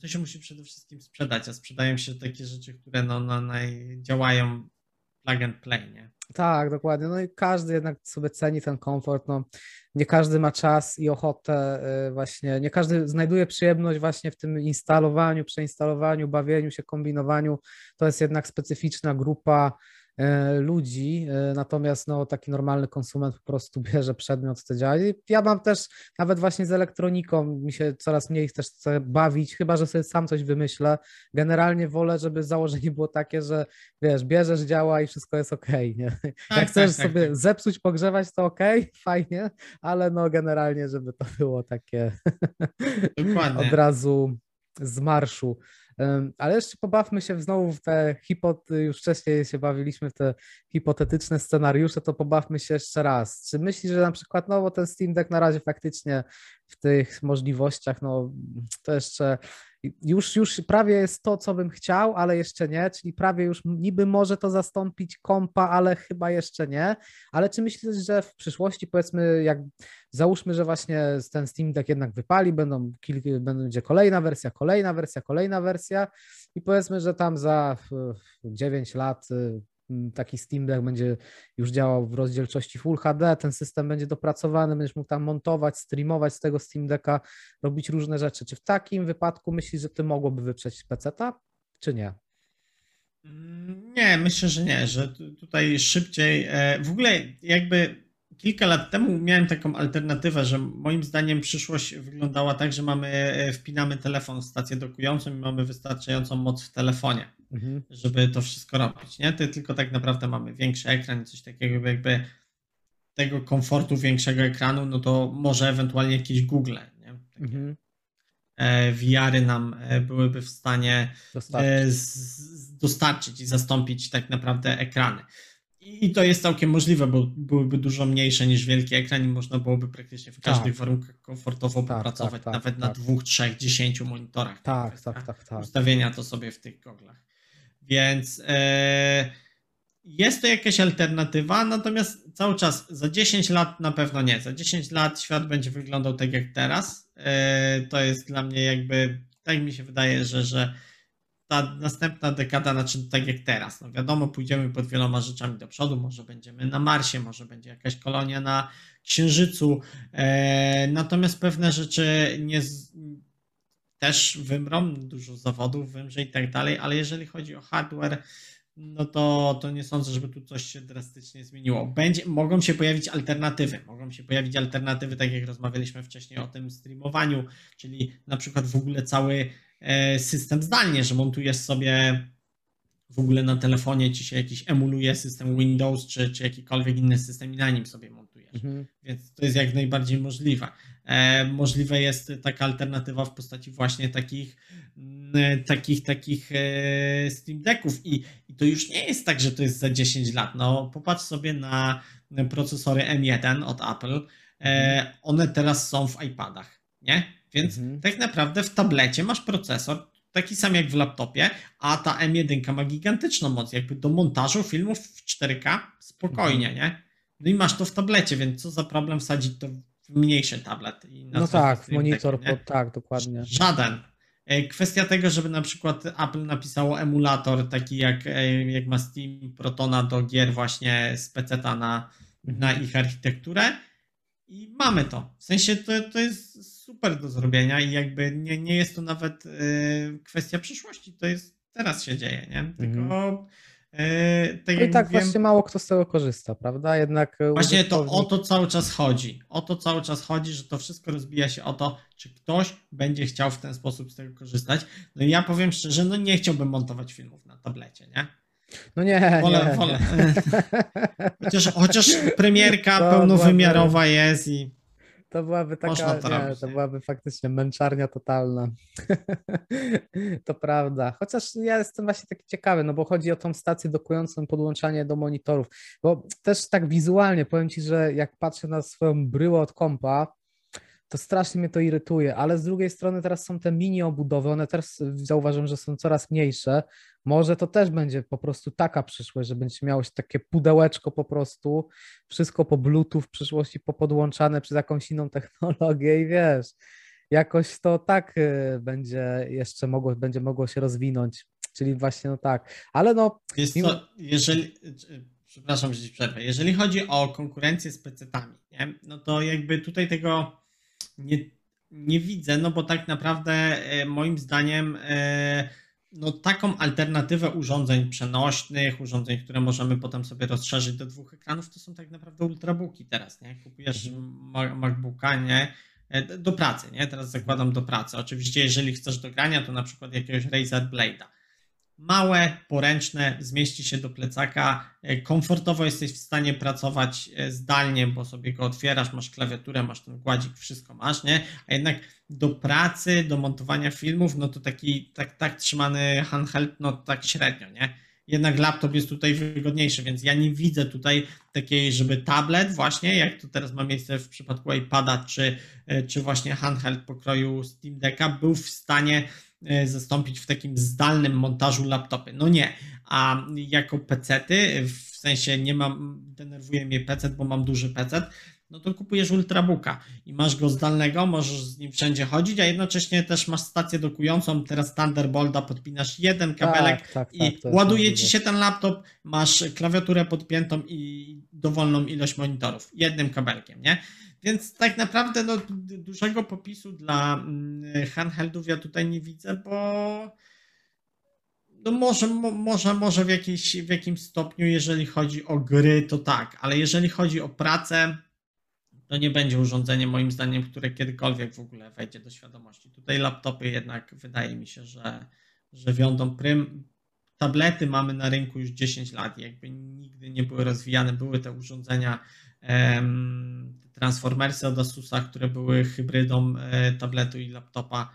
to się musi przede wszystkim sprzedać, a sprzedają się takie rzeczy, które no, no, działają plug and play, nie? Tak, dokładnie. No i każdy jednak sobie ceni ten komfort. No, nie każdy ma czas i ochotę y, właśnie, nie każdy znajduje przyjemność właśnie w tym instalowaniu, przeinstalowaniu, bawieniu się, kombinowaniu. To jest jednak specyficzna grupa ludzi, e, natomiast no, taki normalny konsument po prostu bierze przedmiot, co działa. Ja mam też, nawet właśnie z elektroniką, mi się coraz mniej też chce bawić, chyba że sobie sam coś wymyślę. Generalnie wolę, żeby założenie było takie, że wiesz, bierzesz, działa i wszystko jest ok. Nie? Tak, Jak tak, chcesz tak, sobie tak. zepsuć, pogrzewać, to ok, fajnie, ale no generalnie, żeby to było takie od razu z marszu. Ale jeszcze pobawmy się znowu w te hipot, już wcześniej się bawiliśmy w te hipotetyczne scenariusze, to pobawmy się jeszcze raz. Czy myślisz, że na przykład, no bo ten Steam Deck na razie faktycznie w tych możliwościach, no to jeszcze już, już prawie jest to, co bym chciał, ale jeszcze nie, czyli prawie już niby może to zastąpić kompa, ale chyba jeszcze nie. Ale czy myślisz, że w przyszłości, powiedzmy, jak załóżmy, że właśnie ten Steam Deck jednak wypali, będą będzie kolejna wersja, kolejna wersja, kolejna wersja i powiedzmy, że tam za 9 lat y, taki Steam Deck będzie już działał w rozdzielczości Full HD, ten system będzie dopracowany, będziesz mógł tam montować, streamować z tego Steam Decka, robić różne rzeczy. Czy w takim wypadku myślisz, że ty mogłoby wyprzeć PC-ta, czy nie? Nie, myślę, że nie, że tutaj szybciej. E, w ogóle jakby kilka lat temu miałem taką alternatywę, że moim zdaniem przyszłość wyglądała tak, że mamy, e, wpinamy telefon w stację dokującą i mamy wystarczającą moc w telefonie, mhm. żeby to wszystko robić. Nie? Tylko tak naprawdę mamy większy ekran i coś takiego, jakby tego komfortu większego ekranu, no to może ewentualnie jakieś Google. Nie? Mhm. E, VR-y nam e, byłyby w stanie dostarczyć. dostarczyć i zastąpić tak naprawdę ekrany. I to jest całkiem możliwe, bo byłyby dużo mniejsze niż wielki ekran i można byłoby praktycznie w każdych tak. warunkach komfortowo tak, popracować, tak, tak nawet na tak. dwóch, trzech, dziesięciu monitorach. Tak, tak, tak, tak. Ustawienia to sobie w tych goglach. Więc e, jest to jakaś alternatywa, natomiast cały czas za 10 lat na pewno nie. Za 10 lat świat będzie wyglądał tak jak teraz. E, to jest dla mnie jakby, tak mi się wydaje, że, że ta następna dekada, znaczy tak jak teraz. No wiadomo, pójdziemy pod wieloma rzeczami do przodu, może będziemy na Marsie, może będzie jakaś kolonia na Księżycu, e, natomiast pewne rzeczy nie też wymrą, dużo zawodów wymrze i tak dalej, ale jeżeli chodzi o hardware, no to, to nie sądzę, żeby tu coś się drastycznie zmieniło. Będzie, mogą się pojawić alternatywy. Mogą się pojawić alternatywy, tak jak rozmawialiśmy wcześniej o tym streamowaniu, czyli na przykład w ogóle cały system zdalnie, że montujesz sobie w ogóle na telefonie ci się jakiś emuluje system Windows czy, czy jakikolwiek inny system i na nim sobie montujesz. Mhm. Więc to jest jak najbardziej możliwe. E, możliwe jest taka alternatywa w postaci właśnie takich mm, takich takich e, Steam Decków i, i to już nie jest tak, że to jest za 10 lat. No popatrz sobie na procesory M1 od Apple. E, one teraz są w iPadach, nie? Więc mhm. tak naprawdę w tablecie masz procesor taki sam jak w laptopie, a ta M1 ma gigantyczną moc, jakby do montażu filmów w 4K spokojnie, mhm. nie? No i masz to w tablecie, więc co za problem wsadzić to w mniejszy tablet. no tak, monitor, pod, tak, dokładnie. Żaden. E, kwestia tego, żeby na przykład Apple napisało emulator taki jak, e, jak ma Steam Protona do gier właśnie z PC na, mhm. na ich architekturę i mamy to. W sensie to, to jest super do zrobienia i jakby nie, nie jest to nawet y, kwestia przyszłości, to jest teraz się dzieje, nie? Tylko mhm. y, tak no I tak mówiłem, właśnie mało kto z tego korzysta, prawda? Jednak właśnie to o to cały czas chodzi. O to cały czas chodzi, że to wszystko rozbija się o to, czy ktoś będzie chciał w ten sposób z tego korzystać. No i ja powiem szczerze, no nie chciałbym montować filmów na tablecie, nie? No nie, wolę, nie, wolę. Chociaż, chociaż premierka to pełnowymiarowa jest i to byłaby taka, to, nie, to byłaby faktycznie męczarnia totalna. to prawda. Chociaż ja jestem właśnie taki ciekawy, no bo chodzi o tą stację dokującą podłączanie do monitorów, bo też tak wizualnie powiem Ci, że jak patrzę na swoją bryłę od kompa, to strasznie mnie to irytuje, ale z drugiej strony teraz są te mini obudowy, one też zauważam, że są coraz mniejsze. Może to też będzie po prostu taka przyszłość, że będzie miało się takie pudełeczko po prostu, wszystko po Bluetooth w przyszłości popodłączane przez jakąś inną technologię i wiesz, jakoś to tak y, będzie jeszcze mogło, będzie mogło się rozwinąć, czyli właśnie no tak, ale no... Jest mimo... to, jeżeli przepraszam, że ci przerwę. Jeżeli chodzi o konkurencję z PC-tami, nie? no to jakby tutaj tego nie, nie widzę, no bo tak naprawdę e, moim zdaniem e, no taką alternatywę urządzeń przenośnych, urządzeń, które możemy potem sobie rozszerzyć do dwóch ekranów, to są tak naprawdę ultrabooki teraz, nie? Kupujesz mhm. MacBooka, nie? E, do pracy, nie? Teraz zakładam do pracy. Oczywiście, jeżeli chcesz do grania, to na przykład jakiegoś Razer Blade'a małe, poręczne, zmieści się do plecaka. E, komfortowo jesteś w stanie pracować e, zdalnie, bo sobie go otwierasz, masz klawiaturę, masz ten gładzik, wszystko masz, nie? A jednak do pracy, do montowania filmów, no to taki tak, tak trzymany handheld, no tak średnio, nie? Jednak laptop jest tutaj wygodniejszy, więc ja nie widzę tutaj takiej, żeby tablet właśnie, jak to teraz ma miejsce w przypadku iPada, czy, e, czy właśnie handheld pokroju Steam Decka, był w stanie zastąpić w takim zdalnym montażu laptopy. No nie, a jako pecety, w sensie nie mam, denerwuje mnie PC, bo mam duży PC, no to kupujesz ultrabooka i masz go zdalnego, możesz z nim wszędzie chodzić, a jednocześnie też masz stację dokującą, teraz Thunderbolta podpinasz jeden kabelek tak, tak, i tak, ładuje ci się ten laptop, masz klawiaturę podpiętą i dowolną ilość monitorów jednym kabelkiem, nie? Więc tak naprawdę no, dużego popisu dla mm, handheldów ja tutaj nie widzę, bo no może, może, może w, jakiejś, w jakimś stopniu, jeżeli chodzi o gry, to tak, ale jeżeli chodzi o pracę, to nie będzie urządzenie moim zdaniem, które kiedykolwiek w ogóle wejdzie do świadomości. Tutaj laptopy jednak wydaje mi się, że, że wiądą prym. Tablety mamy na rynku już 10 lat, jakby nigdy nie były rozwijane, były te urządzenia Transformersy od Asusa, które były hybrydą e, tabletu i laptopa.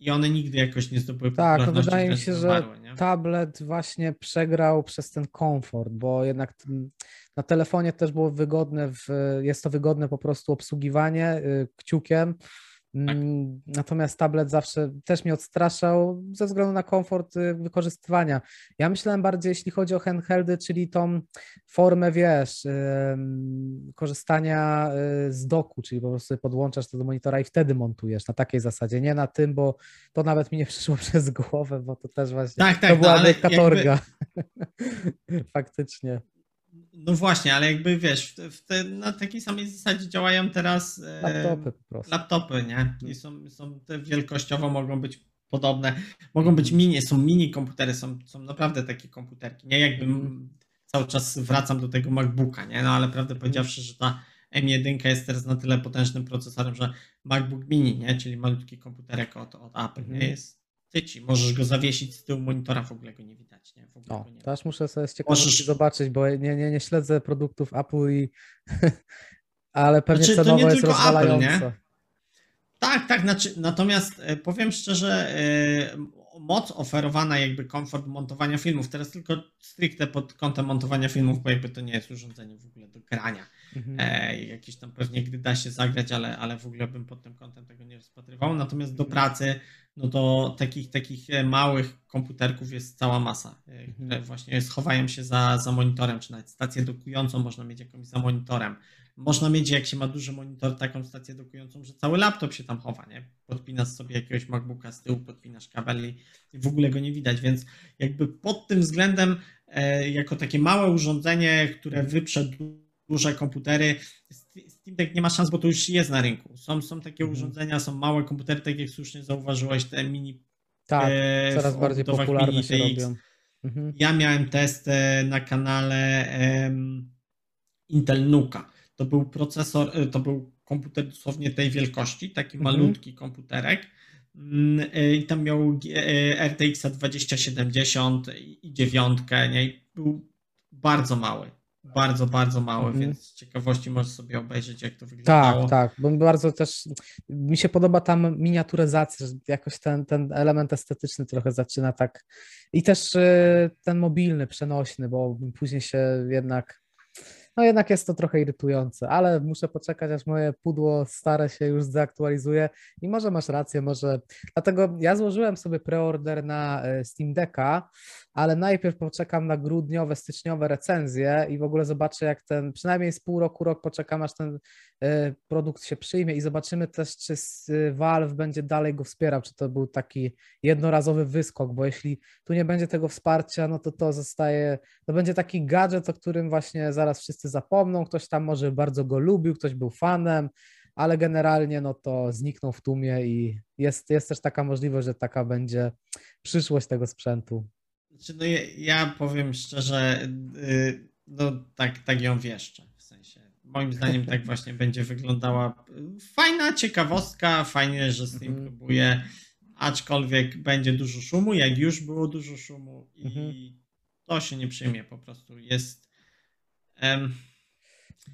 I one nigdy jakoś nie zdobyły Tak, no wydaje mi się, że tablet właśnie przegrał przez ten komfort, bo jednak na telefonie też było wygodne, w, jest to wygodne po prostu obsługiwanie y, kciukiem, tak. Mm, natomiast tablet zawsze też mnie odstraszał ze względu na komfort y, wykorzystywania. Ja myślałem bardziej, jeśli chodzi o handheldy, czyli tą formę, wiesz, korzystania y, z doku, czyli po prostu podłączasz to do monitora i wtedy montujesz na takiej zasadzie, nie na tym, bo to nawet mi nie przyszło przez głowę, bo to też właśnie tak, tak, to była no, katorga. Jakby... Faktycznie. No właśnie, ale jakby wiesz, w te, na takiej samej zasadzie działają teraz e, laptopy po prostu. Laptopy, nie? I są, są te wielkościowo mogą być podobne, mogą być mini, są mini komputery, są, są naprawdę takie komputerki, nie? Jakbym mm. cały czas wracam do tego MacBooka, nie? No ale prawdę powiedziawszy, że ta M1 jest teraz na tyle potężnym procesorem, że MacBook Mini, nie? Czyli malutki komputerek od, od Apple, nie? Mhm. Jest tyci. Możesz go zawiesić z tyłu monitora, w ogóle go nie widać. Nie? W ogóle o, go nie teraz muszę sobie z ciekawości Możesz... zobaczyć, bo nie, nie, nie śledzę produktów Apple i ale pewnie znaczy, cenowo jest rozwalające. Apple, nie? Tak, tak, znaczy, natomiast e, powiem szczerze, e, moc oferowana, jakby komfort montowania filmów, teraz tylko stricte pod kątem montowania filmów, bo jakby to nie jest urządzenie w ogóle do grania. Mhm. E, jakieś tam pewnie gdy da się zagrać, ale, ale w ogóle bym pod tym kątem tego nie rozpatrywał. Natomiast do pracy no to takich, takich e, małych komputerków jest cała masa, e, mhm. które właśnie schowają się za, za monitorem, czy nawet stację dokującą można mieć jakąś za monitorem. Można mieć, jak się ma duży monitor, taką stację dokującą, że cały laptop się tam chowa, nie? Podpinasz sobie jakiegoś MacBooka z tyłu, podpinasz kabel i, w ogóle go nie widać, więc jakby pod tym względem e, jako takie małe urządzenie, które wyprze duże komputery, Steam Deck nie ma szans, bo to już jest na rynku. Są, są takie mhm. urządzenia, są małe komputery, tak jak słusznie zauważyłeś, te mini. Tak, e, coraz bardziej popularne się robią. Mhm. Ja miałem test na kanale Intel Nuka. To był procesor, e, to był komputer dosłownie tej wielkości, taki mhm. malutki komputerek. Mm, e, I tam miał RTX 2070 i dziewiątkę, nie? I był bardzo mały bardzo, bardzo małe, mhm. więc z ciekawości możesz sobie obejrzeć, jak to wyglądało. Tak, tak, bo bardzo też mi się podoba tam miniaturyzacja, że jakoś ten, ten element estetyczny trochę zaczyna tak i też y, ten mobilny, przenośny, bo później się jednak no jednak jest to trochę irytujące, ale muszę poczekać, aż moje pudło stare się już zaktualizuje i może masz rację, może. Dlatego ja złożyłem sobie preorder na e, Steam Decka, ale najpierw poczekam na grudniowe, styczniowe recenzje i w ogóle zobaczę, jak ten, przynajmniej z pół roku, rok poczekam, aż ten y, produkt się przyjmie i zobaczymy też, czy Valve będzie dalej go wspierał, czy to był taki jednorazowy wyskok, bo jeśli tu nie będzie tego wsparcia, no to to zostaje, to będzie taki gadżet, o którym właśnie zaraz wszyscy zapomną, ktoś tam może bardzo go lubił, ktoś był fanem, ale generalnie no to zniknął w tłumie i jest, jest też taka możliwość, że taka będzie przyszłość tego sprzętu. Znaczy, no ja, ja powiem szczerze, yy, no tak, tak ją wieszczę, w sensie. Moim zdaniem tak właśnie będzie wyglądała. Fajna ciekawostka, fajnie, że Steam mhm. próbuje, aczkolwiek będzie dużo szumu, jak już było dużo szumu i mhm. to się nie przyjmie po prostu. Jest...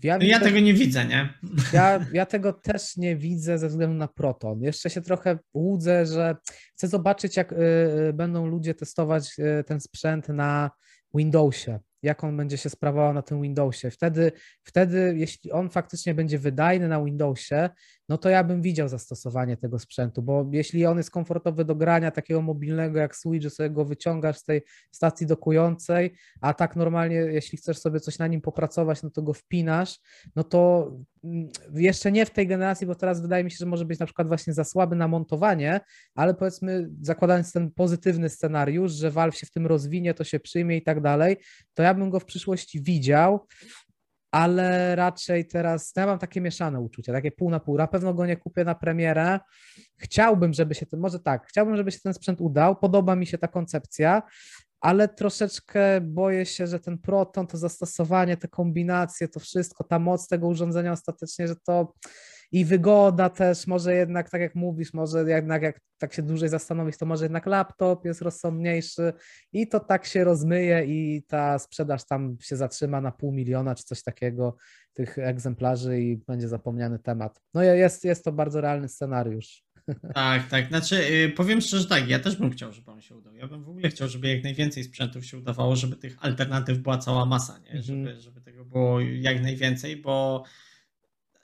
ja, no ja tego nie widzę, nie? Ja, ja tego też nie widzę ze względu na Proton. Jeszcze się trochę łudzę, że chcę zobaczyć, jak y, y będą ludzie testować y, ten sprzęt na Windowsie jak on będzie się sprawował na tym Windowsie. Wtedy, wtedy, jeśli on faktycznie będzie wydajny na Windowsie, no to ja bym widział zastosowanie tego sprzętu, bo jeśli on jest komfortowy do grania takiego mobilnego jak Switch, że sobie go wyciągasz z tej stacji dokującej, a tak normalnie, jeśli chcesz sobie coś na nim popracować, no to go wpinasz, no to mm, jeszcze nie w tej generacji, bo teraz wydaje mi się, że może być na przykład właśnie za słaby na montowanie, ale powiedzmy, zakładając ten pozytywny scenariusz, że Valve się w tym rozwinie, to się przyjmie i tak dalej, to ja bym go w przyszłości widział, ale raczej teraz ja mam takie mieszane uczucia, takie pół na pół. Na pewno go nie kupię na premierę. Chciałbym, żeby się ten, może tak, chciałbym, żeby się ten sprzęt udał. Podoba mi się ta koncepcja, ale troszeczkę boję się, że ten proton, to zastosowanie, te kombinacje, to wszystko, ta moc tego urządzenia ostatecznie, że to i wygoda też, może jednak, tak jak mówisz, może jednak jak tak się dłużej zastanowić, to może jednak laptop jest rozsądniejszy i to tak się rozmyje i ta sprzedaż tam się zatrzyma na pół miliona czy coś takiego tych egzemplarzy i będzie zapomniany temat. No jest, jest to bardzo realny scenariusz. Tak, tak. Znaczy, yy, powiem szczerze, tak, ja też bym chciał, żeby on się udał. Ja bym w ogóle chciał, żeby jak najwięcej sprzętów się udawało, żeby tych alternatyw była cała masa, nie? Żeby, mm -hmm. żeby tego było jak najwięcej, bo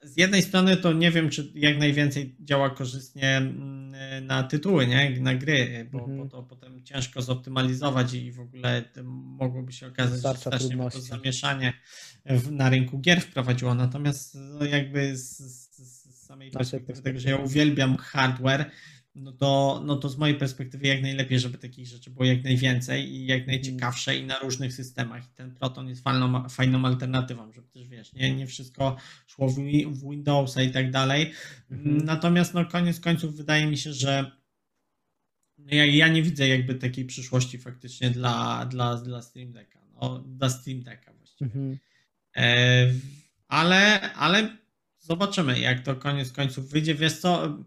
z jednej strony to nie wiem, czy jak najwięcej działa korzystnie mm, na tytuły, nie? na gry, bo, mhm. bo to potem ciężko zoptymalizować i w ogóle mogłoby się okazać, że strasznie to zamieszanie w, na rynku gier wprowadziło. Natomiast no jakby z, z, z samej perspektywy tego, że ja uwielbiam hardware, no to, no to z mojej perspektywy jak najlepiej, żeby takich rzeczy było jak najwięcej i jak najciekawsze i na różnych systemach. I ten Proton jest fajną, fajną alternatywą, żeby też wiesz, nie, nie wszystko szło w, w Windowsa i tak dalej. Mhm. Natomiast no koniec końców wydaje mi się, że ja, ja nie widzę jakby takiej przyszłości faktycznie dla, dla, dla Stream Decka. No, dla Stream Decka właściwie. Mhm. E, ale, ale zobaczymy, jak to koniec końców wyjdzie. Wiesz co,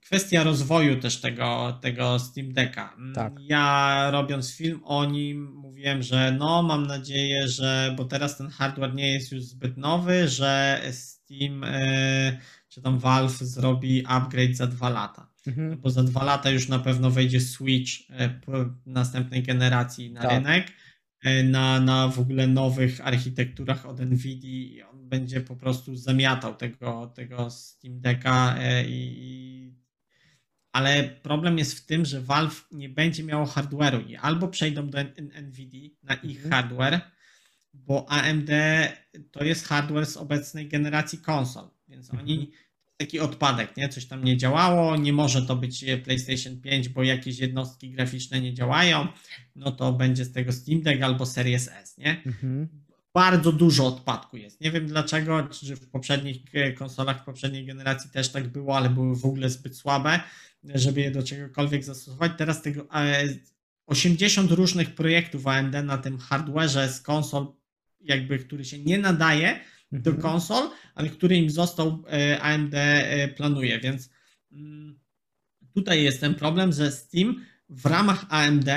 kwestia rozwoju też tego, tego Steam Decka. Tak. Ja robiąc film o nim mówiłem, że no mam nadzieję, że bo teraz ten hardware nie jest już zbyt nowy, że Steam e, czy tam Valve zrobi upgrade za dwa lata. Mhm. Bo za dwa lata już na pewno wejdzie Switch e, następnej generacji na tak. rynek na, na w ogóle nowych architekturach od Nvidia on będzie po prostu zamiatał tego, tego Steam Decka i, ale problem jest w tym, że Valve nie będzie miało hardware'u i albo przejdą do NVIDIA na ich mhm. hardware, bo AMD to jest hardware z obecnej generacji konsol, więc mhm. oni taki odpadek, nie? Coś tam nie działało, nie może to być PlayStation 5, bo jakieś jednostki graficzne nie działają, no to będzie z tego Steam Deck albo Series S, nie? Mhm. Bardzo dużo odpadku jest. Nie wiem dlaczego, czy w poprzednich konsolach, w poprzedniej generacji też tak było, ale były w ogóle zbyt słabe żeby je do czegokolwiek zastosować. Teraz tego 80 e, różnych projektów AMD na tym hardwareze z konsol, jakby, który się nie nadaje do mhm. konsol, ale który im został e, AMD e, planuje, więc mm, tutaj jest ten problem, że Steam w ramach AMD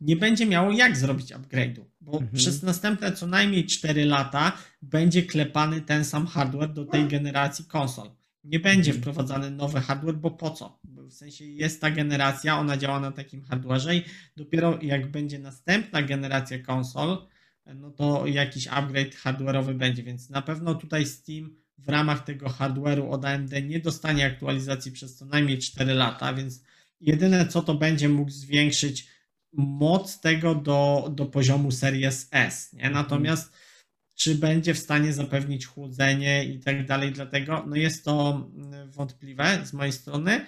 nie będzie miało jak zrobić upgrade'u, bo mhm. przez następne co najmniej 4 lata będzie klepany ten sam hardware do tej generacji konsol. Nie będzie mhm. wprowadzany nowy hardware, bo po co? W sensie jest ta generacja, ona działa na takim hardwareze i dopiero jak będzie następna generacja konsol, no to jakiś upgrade hardware'owy będzie, więc na pewno tutaj Steam w ramach tego hardware'u od AMD nie dostanie aktualizacji przez co najmniej 4 lata, więc jedyne co to będzie mógł zwiększyć moc tego do, do poziomu Series S, nie? Natomiast czy będzie w stanie zapewnić chłodzenie i tak dalej, dlatego no jest to mm, wątpliwe z mojej strony.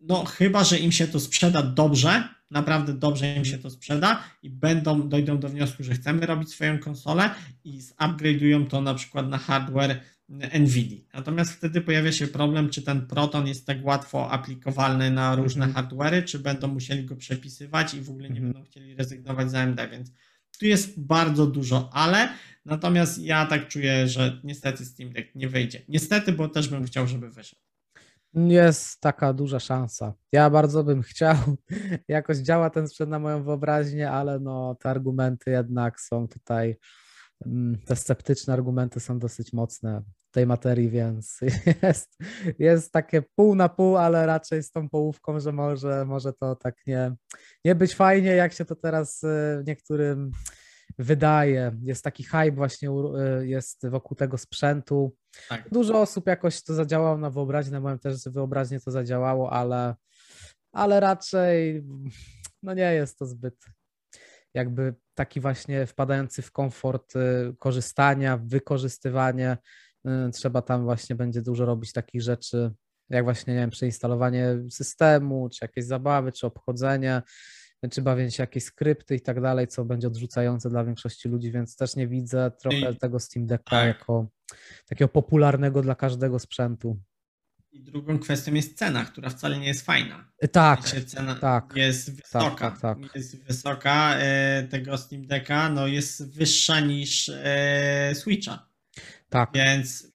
No chyba, że im się to sprzeda dobrze, naprawdę dobrze im się to sprzeda i będą, dojdą do wniosku, że chcemy robić swoją konsolę i zupgrade'ują to na przykład na hardware NVIDIA. Natomiast wtedy pojawia się problem, czy ten Proton jest tak łatwo aplikowalny na różne Mhm. hardware'y, czy będą musieli go przepisywać i w ogóle nie Mhm. będą chcieli rezygnować z AMD, więc tu jest bardzo dużo ale, natomiast ja tak czuję, że niestety Steam Deck nie wyjdzie. Niestety, bo też bym chciał, żeby wyszedł. Jest taka duża szansa. Ja bardzo bym chciał. Jakoś działa ten sprzęt na moją wyobraźnię, ale no te argumenty jednak są tutaj, mm, te sceptyczne argumenty są dosyć mocne tej materii, więc jest, jest takie pół na pół, ale raczej z tą połówką, że może, może to tak nie, nie być fajnie, jak się to teraz y, niektórym wydaje. Jest taki hype właśnie y, jest wokół tego sprzętu. Tak. Dużo osób jakoś to zadziałało na wyobraźnię, na moją też wyobraźnię to zadziałało, ale, ale raczej no nie jest to zbyt jakby taki właśnie wpadający w komfort y, korzystania, wykorzystywanie. Y, Trzeba tam właśnie będzie dużo robić takich rzeczy, jak właśnie, nie wiem, przeinstalowanie systemu, czy jakieś zabawy, czy obchodzenie, czy bawienie się jakieś skrypty i tak dalej, co będzie odrzucające dla większości ludzi, więc też nie widzę trochę tego Steam Decka tak. jako takiego popularnego dla każdego sprzętu. I drugą kwestią jest cena, która wcale nie jest fajna. Y, Tak, cena tak, jest wysoka. tak, tak. Jest wysoka e, tego Steam Decka, no jest wyższa niż e, Switcha. Tak, Więc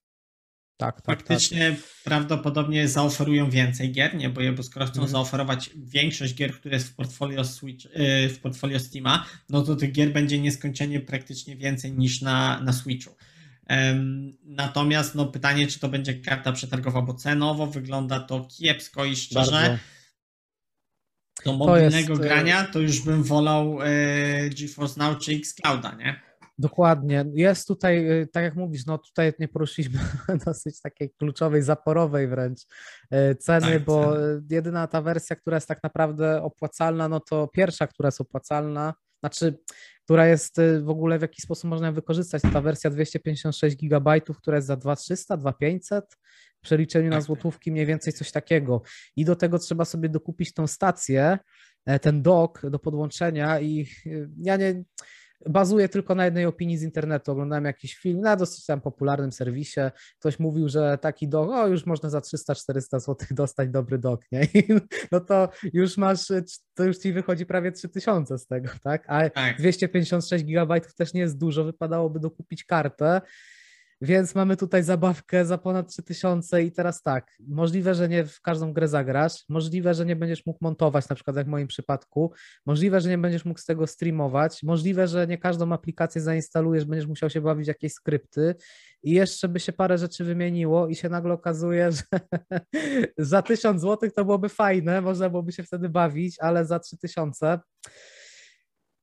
tak, tak, tak. faktycznie prawdopodobnie zaoferują więcej gier, nie? Bo, bo skoro chcą Mhm. zaoferować większość gier, które jest w portfolio Switch, e, w portfolio Steama, no to tych gier będzie nieskończenie praktycznie więcej niż na, na Switchu. Natomiast no, pytanie, czy to będzie karta przetargowa, bo cenowo wygląda to kiepsko i szczerze, Bardzo. do mobilnego jest, e, grania to już bym wolał e, GeForce Now czy Xclouda, nie? Dokładnie. Jest tutaj, y, tak jak mówisz, no tutaj nie poruszyliśmy dosyć takiej kluczowej, zaporowej wręcz y, ceny, Tak, bo y, jedyna ta wersja, która jest tak naprawdę opłacalna, no to pierwsza, która jest opłacalna, znaczy, która jest y, w ogóle w jakiś sposób można wykorzystać, to ta wersja 256 GB, która jest za 2300, 2500, w przeliczeniu na Tak, tak. złotówki mniej więcej coś takiego. I do tego trzeba sobie dokupić tą stację, e, ten dock do podłączenia i ja nie bazuję tylko na jednej opinii z internetu. Oglądałem jakiś film na dosyć tam popularnym serwisie. Ktoś mówił, że taki dock, o już można za 300-400 zł dostać dobry dock, nie? I, no to już masz, to już ci wychodzi prawie 3000 z tego, tak? A Tak. 256 GB też nie jest dużo, wypadałoby dokupić kartę. Więc mamy tutaj zabawkę za ponad 3000 i teraz tak, możliwe, że nie w każdą grę zagrasz, możliwe, że nie będziesz mógł montować, na przykład jak w moim przypadku, możliwe, że nie będziesz mógł z tego streamować, możliwe, że nie każdą aplikację zainstalujesz, będziesz musiał się bawić jakieś skrypty i jeszcze by się parę rzeczy wymieniło i się nagle okazuje, że za 1000 zł to byłoby fajne, można byłoby się wtedy bawić, ale za 3000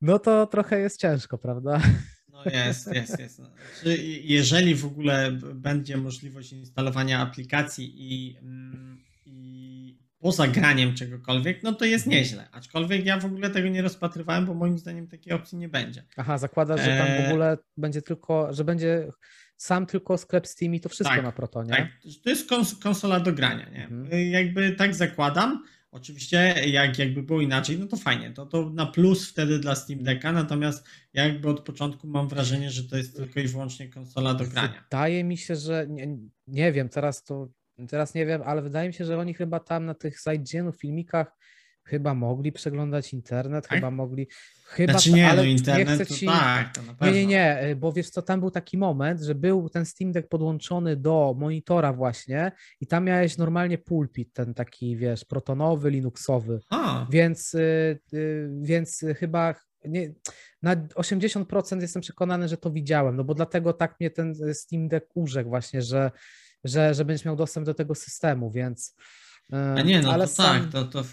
no to trochę jest ciężko, prawda? No jest, jest, jest. No. Czy jeżeli w ogóle będzie możliwość instalowania aplikacji i, mm, i poza graniem czegokolwiek, no to jest nieźle. Aczkolwiek ja w ogóle tego nie rozpatrywałem, bo moim zdaniem takiej opcji nie będzie. Aha, zakładasz, że tam w Eee. ogóle będzie tylko, że będzie sam tylko sklep Steam i to wszystko Tak, na Protonie. Tak, to jest kons- konsola do grania, nie? Mhm. Y, Jakby tak zakładam. Oczywiście, jak jakby było inaczej, no to fajnie. To, to na plus wtedy dla Steam Decka, natomiast jakby od początku mam wrażenie, że to jest tylko i wyłącznie konsola do grania. Wydaje mi się, że nie, nie wiem, teraz to teraz nie wiem, ale wydaje mi się, że oni chyba tam na tych IGN-u filmikach chyba mogli przeglądać internet, Tak? chyba mogli. Chyba, Znaczy nie, ale no internet nie chcę ci, tak, to na pewno. Nie, nie, nie, y, bo wiesz co, tam był taki moment, że był ten Steam Deck podłączony do monitora właśnie i tam miałeś normalnie pulpit, ten taki, wiesz, protonowy, linuxowy. A, Więc, y, y, więc chyba nie, na 80% jestem przekonany, że to widziałem, no bo dlatego tak mnie ten Steam Deck urzekł właśnie, że, że, że będziesz miał dostęp do tego systemu, więc... y, a nie, no ale to sam, tak, to, to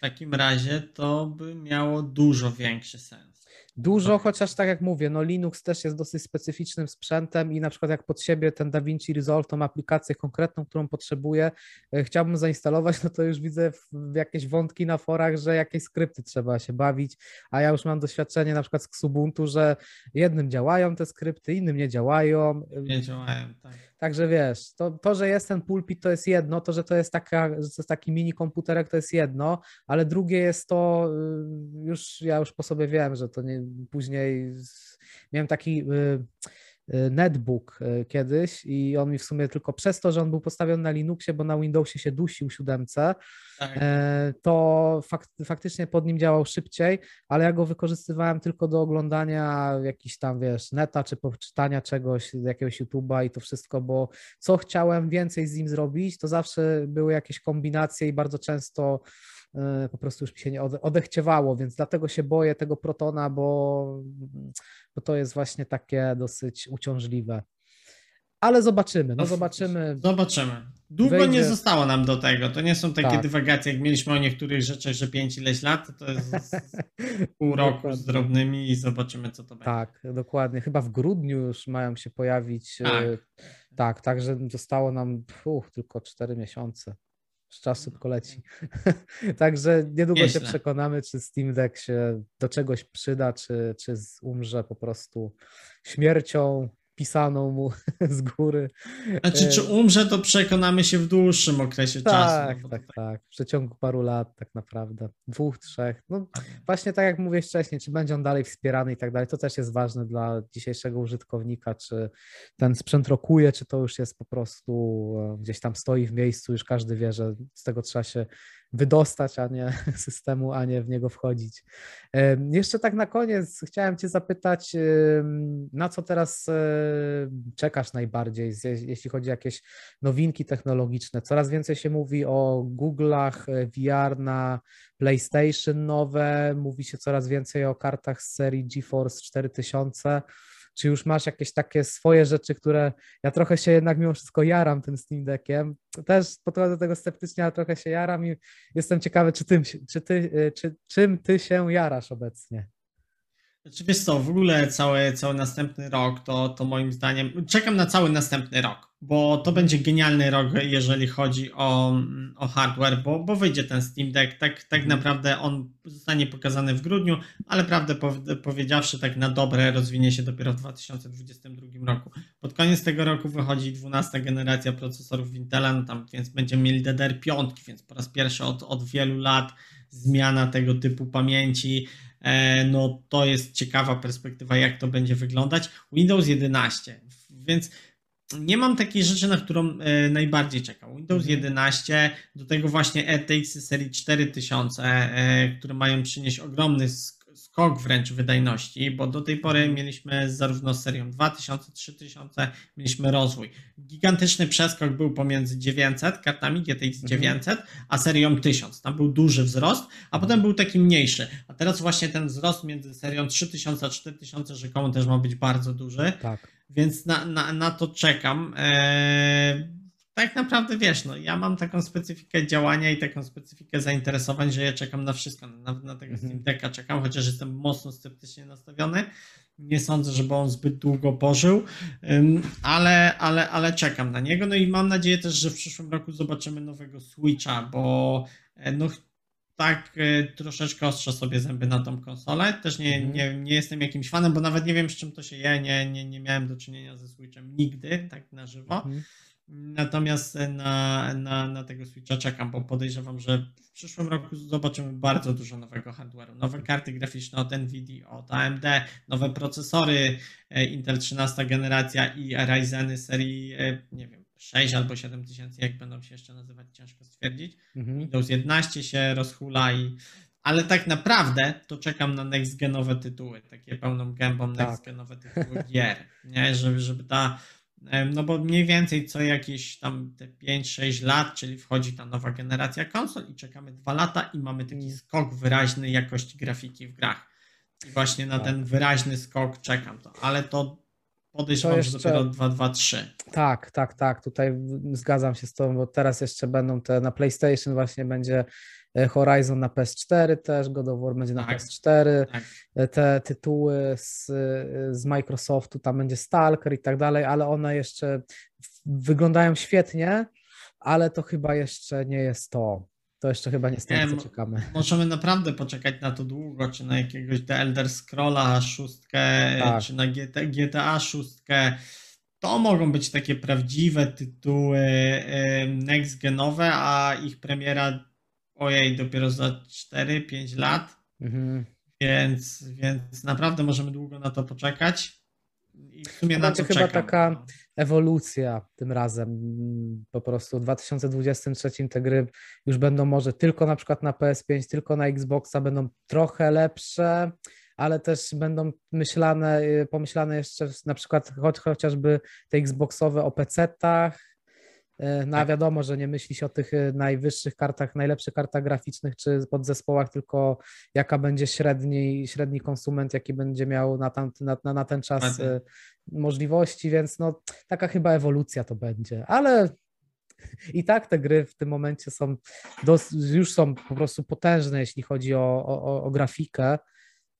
w takim razie to by miało dużo większy sens. Dużo, chociaż tak jak mówię, no Linux też jest dosyć specyficznym sprzętem i na przykład jak pod siebie ten DaVinci Resolve, tą aplikację konkretną, którą potrzebuję, e, chciałbym zainstalować, no to już widzę jakieś wątki na forach, że jakieś skrypty trzeba się bawić, a ja już mam doświadczenie na przykład z Xubuntu, że jednym działają te skrypty, innym nie działają. Nie działają, tak. Także wiesz, to, to, że jest ten pulpit, to jest jedno, to, że to jest, taka, że to jest taki mini komputerek, to jest jedno, ale drugie jest to, y, już ja już po sobie wiem, że to nie, później miałem taki y, y, netbook kiedyś i on mi w sumie tylko przez to, że on był postawiony na Linuxie, bo na Windowsie się dusił siódemce, tak. E, to fak faktycznie pod nim działał szybciej, ale ja go wykorzystywałem tylko do oglądania jakiś tam, wiesz, neta, czy poczytania czegoś, jakiegoś YouTube'a i to wszystko, bo co chciałem więcej z nim zrobić, to zawsze były jakieś kombinacje i bardzo często e, po prostu już mi się nie odechciewało, więc dlatego się boję tego protona, bo, bo to jest właśnie takie dosyć uciążliwe. Ale zobaczymy, no, zobaczymy. Zobaczymy. Długo Wejdzie... nie zostało nam do tego. To nie są takie tak. dywagacje, jak mieliśmy o niektórych rzeczach, że pięć ileś lat, to jest pół roku z drobnymi i zobaczymy, co to będzie. Tak, dokładnie. Chyba w grudniu już mają się pojawić. E, tak, tak także zostało nam uch, tylko cztery miesiące. Z czasu szybko leci. Także niedługo Nieźle. się przekonamy, czy Steam Deck się do czegoś przyda, czy, czy umrze po prostu śmiercią pisaną mu z góry. Znaczy, czy umrze, to przekonamy się w dłuższym okresie tak, czasu. No tak, tak, tak. W przeciągu paru lat tak naprawdę. Dwóch, trzech. No właśnie tak jak mówię wcześniej, czy będzie on dalej wspierany i tak dalej, to też jest ważne dla dzisiejszego użytkownika, czy ten sprzęt rokuje, czy to już jest po prostu e, gdzieś tam stoi w miejscu, już każdy wie, że z tego trzeba się wydostać, a nie systemu, a nie w niego wchodzić. Jeszcze tak na koniec chciałem Cię zapytać, na co teraz e, czekasz najbardziej, jeśli chodzi o jakieś nowinki technologiczne? Coraz więcej się mówi o Google'ach e, VR na PlayStation nowe, mówi się coraz więcej o kartach z serii GeForce 4000. Czy już masz jakieś takie swoje rzeczy, które ja trochę się jednak mimo wszystko jaram tym Steam Deckiem. Też podchodzę do tego sceptycznie, ale trochę się jaram i jestem ciekawy, czy, tym, czy ty, y, czy, czym ty się jarasz obecnie. Znaczy wiesz co, w ogóle cały, cały następny rok to, to moim zdaniem, czekam na cały następny rok, bo to będzie genialny rok, jeżeli chodzi o, o hardware, bo, bo wyjdzie ten Steam Deck, tak, tak mhm. naprawdę on zostanie pokazany w grudniu, ale prawdę powiedziawszy, tak na dobre rozwinie się dopiero w 2022 roku. Pod koniec tego roku wychodzi 12 generacja procesorów Intela, no tam, więc będziemy mieli DDR5, więc po raz pierwszy od, od wielu lat zmiana tego typu pamięci, no to jest ciekawa perspektywa, jak to będzie wyglądać. Windows 11, więc nie mam takiej rzeczy, na którą e, najbardziej czekam. Windows 11, mhm. do tego właśnie RTX serii 4000, e, które mają przynieść ogromny skok wręcz wydajności, bo do tej pory mieliśmy zarówno serią 2000, 3000, mieliśmy rozwój. Gigantyczny przeskok był pomiędzy 900 kartami GTX 900, mhm. a serią 1000. Tam był duży wzrost, a potem był taki mniejszy. A teraz właśnie ten wzrost między serią 3000 a 4000 rzekomo też ma być bardzo duży. Tak. Więc na, na, na to czekam. Eee, tak naprawdę wiesz, no ja mam taką specyfikę działania i taką specyfikę zainteresowań, że ja czekam na wszystko. Nawet na tego Steam Decka czekam, chociaż jestem mocno sceptycznie nastawiony. Nie sądzę, żeby on zbyt długo pożył, ale, ale, ale czekam na niego. No i mam nadzieję też, że w przyszłym roku zobaczymy nowego Switcha, bo e, no tak e, troszeczkę ostrzę sobie zęby na tą konsolę. Też nie, mhm. nie, nie jestem jakimś fanem, bo nawet nie wiem, z czym to się je. Nie, nie, nie miałem do czynienia ze Switchem nigdy, tak na żywo. Mhm. Natomiast na, na, na tego Switcha czekam, bo podejrzewam, że w przyszłym roku zobaczymy bardzo dużo nowego hardware'u. Nowe karty graficzne od Nvidia, od AMD, nowe procesory e, Intel 13 generacja i Ryzeny serii, e, nie wiem, 6 albo 7000, jak będą się jeszcze nazywać, ciężko stwierdzić. Mhm. Windows 11 się rozhula i ale tak naprawdę to czekam na next genowe tytuły, takie pełną gębą tak. next genowe tytuły gier, nie? Żeby, żeby ta no bo mniej więcej co jakieś tam te 5-6 lat, czyli wchodzi ta nowa generacja konsol i czekamy 2 lata i mamy taki mm. skok wyraźny jakości grafiki w grach. I właśnie na tak. ten wyraźny skok czekam to, ale to podejrzewam, jeszcze... że dopiero 2, 2, 3. Tak, tak, tak, tutaj zgadzam się z tobą, bo teraz jeszcze będą te na PlayStation właśnie będzie Horizon na PS4 też, God of War będzie na Tak, PS4, tak. e, te tytuły z, z Microsoftu, tam będzie Stalker i tak dalej, ale one jeszcze wyglądają świetnie, ale to chyba jeszcze nie jest to. To jeszcze chyba nie tym, co czekamy. Możemy naprawdę poczekać na to długo, czy na jakiegoś The Elder Scrolla 6, Tak. czy na GTA, GTA 6. To mogą być takie prawdziwe tytuły em, next-genowe, a ich premiera ojej, dopiero za 4-5 lat, Mhm. więc, więc naprawdę możemy długo na to poczekać. I w sumie To na to chyba czekam. taka- no. ewolucja tym razem. Po prostu w 2023 te gry już będą może tylko na przykład na PS5, tylko na Xboxa, będą trochę lepsze, ale też będą myślane, pomyślane jeszcze na przykład choć, chociażby te Xboxowe o PC-tach. Y, No a Tak. wiadomo, że nie myśli się o tych y, najwyższych kartach, najlepszych kartach graficznych czy podzespołach, tylko jaka będzie średni, średni konsument, jaki będzie miał na, tam, na, na, ten czas y, możliwości, więc no taka chyba ewolucja to będzie, ale i tak te gry w tym momencie są dos- już są po prostu potężne, jeśli chodzi o, o, o- grafikę.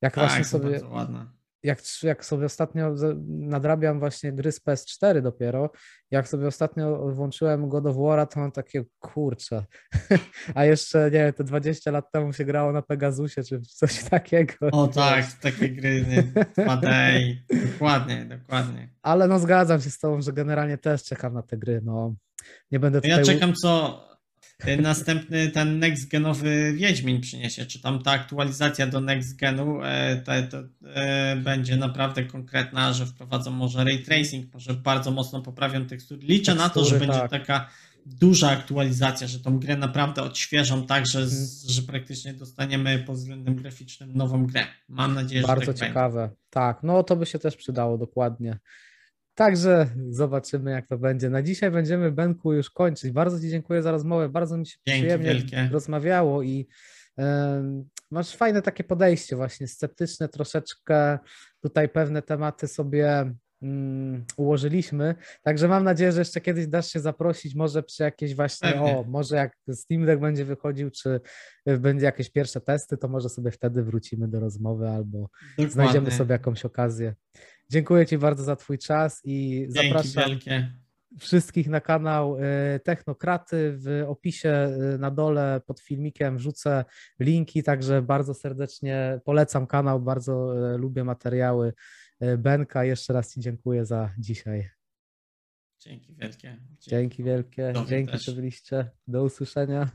Jak właśnie Tak, są sobie, bardzo ładna. Jak, jak sobie ostatnio nadrabiam właśnie gry z PS4 dopiero, jak sobie ostatnio włączyłem God of War'a, to mam takie kurcze. A jeszcze, nie wiem, te 20 lat temu się grało na Pegasusie, czy coś takiego. O tak, takie gry nie, 2D. i- Dokładnie, dokładnie. Ale no zgadzam się z tobą, że generalnie też czekam na te gry, no. Nie będę Ja tutaj... czekam, co następny ten next genowy Wiedźmin przyniesie. Czy tam ta aktualizacja do next genu e, te, to, e, będzie naprawdę konkretna, że wprowadzą może ray tracing, może bardzo mocno poprawią tekstury. Liczę na to, że Tekstury, będzie tak. taka duża aktualizacja, że tą grę naprawdę odświeżą tak, że, z, że praktycznie dostaniemy pod względem graficznym nową grę. Mam nadzieję, że Bardzo tak będzie. ciekawe. Tak, no to by się też przydało dokładnie. Także zobaczymy, jak to będzie. Na dzisiaj będziemy, Benku, już kończyć. Bardzo Ci dziękuję za rozmowę. Bardzo mi się Dzięki przyjemnie wielkie. rozmawiało i em, masz fajne takie podejście, właśnie sceptyczne troszeczkę. Tutaj pewne tematy sobie mm, ułożyliśmy. Także mam nadzieję, że jeszcze kiedyś dasz się zaprosić, może przy jakieś właśnie, Pewnie. o, może jak Steam Deck będzie wychodził, czy y, będzie jakieś pierwsze testy, to może sobie wtedy wrócimy do rozmowy albo Dokładnie. znajdziemy sobie jakąś okazję. Dziękuję Ci bardzo za Twój czas i Dzięki zapraszam wielkie. wszystkich na kanał y, Technokraty. W opisie y, na dole pod filmikiem wrzucę linki, także bardzo serdecznie polecam kanał, bardzo y, lubię materiały Benka. Jeszcze raz Ci dziękuję za dzisiaj. Dzięki wielkie. Dzięki wielkie, Tobie dzięki, też. że byliście. Do usłyszenia.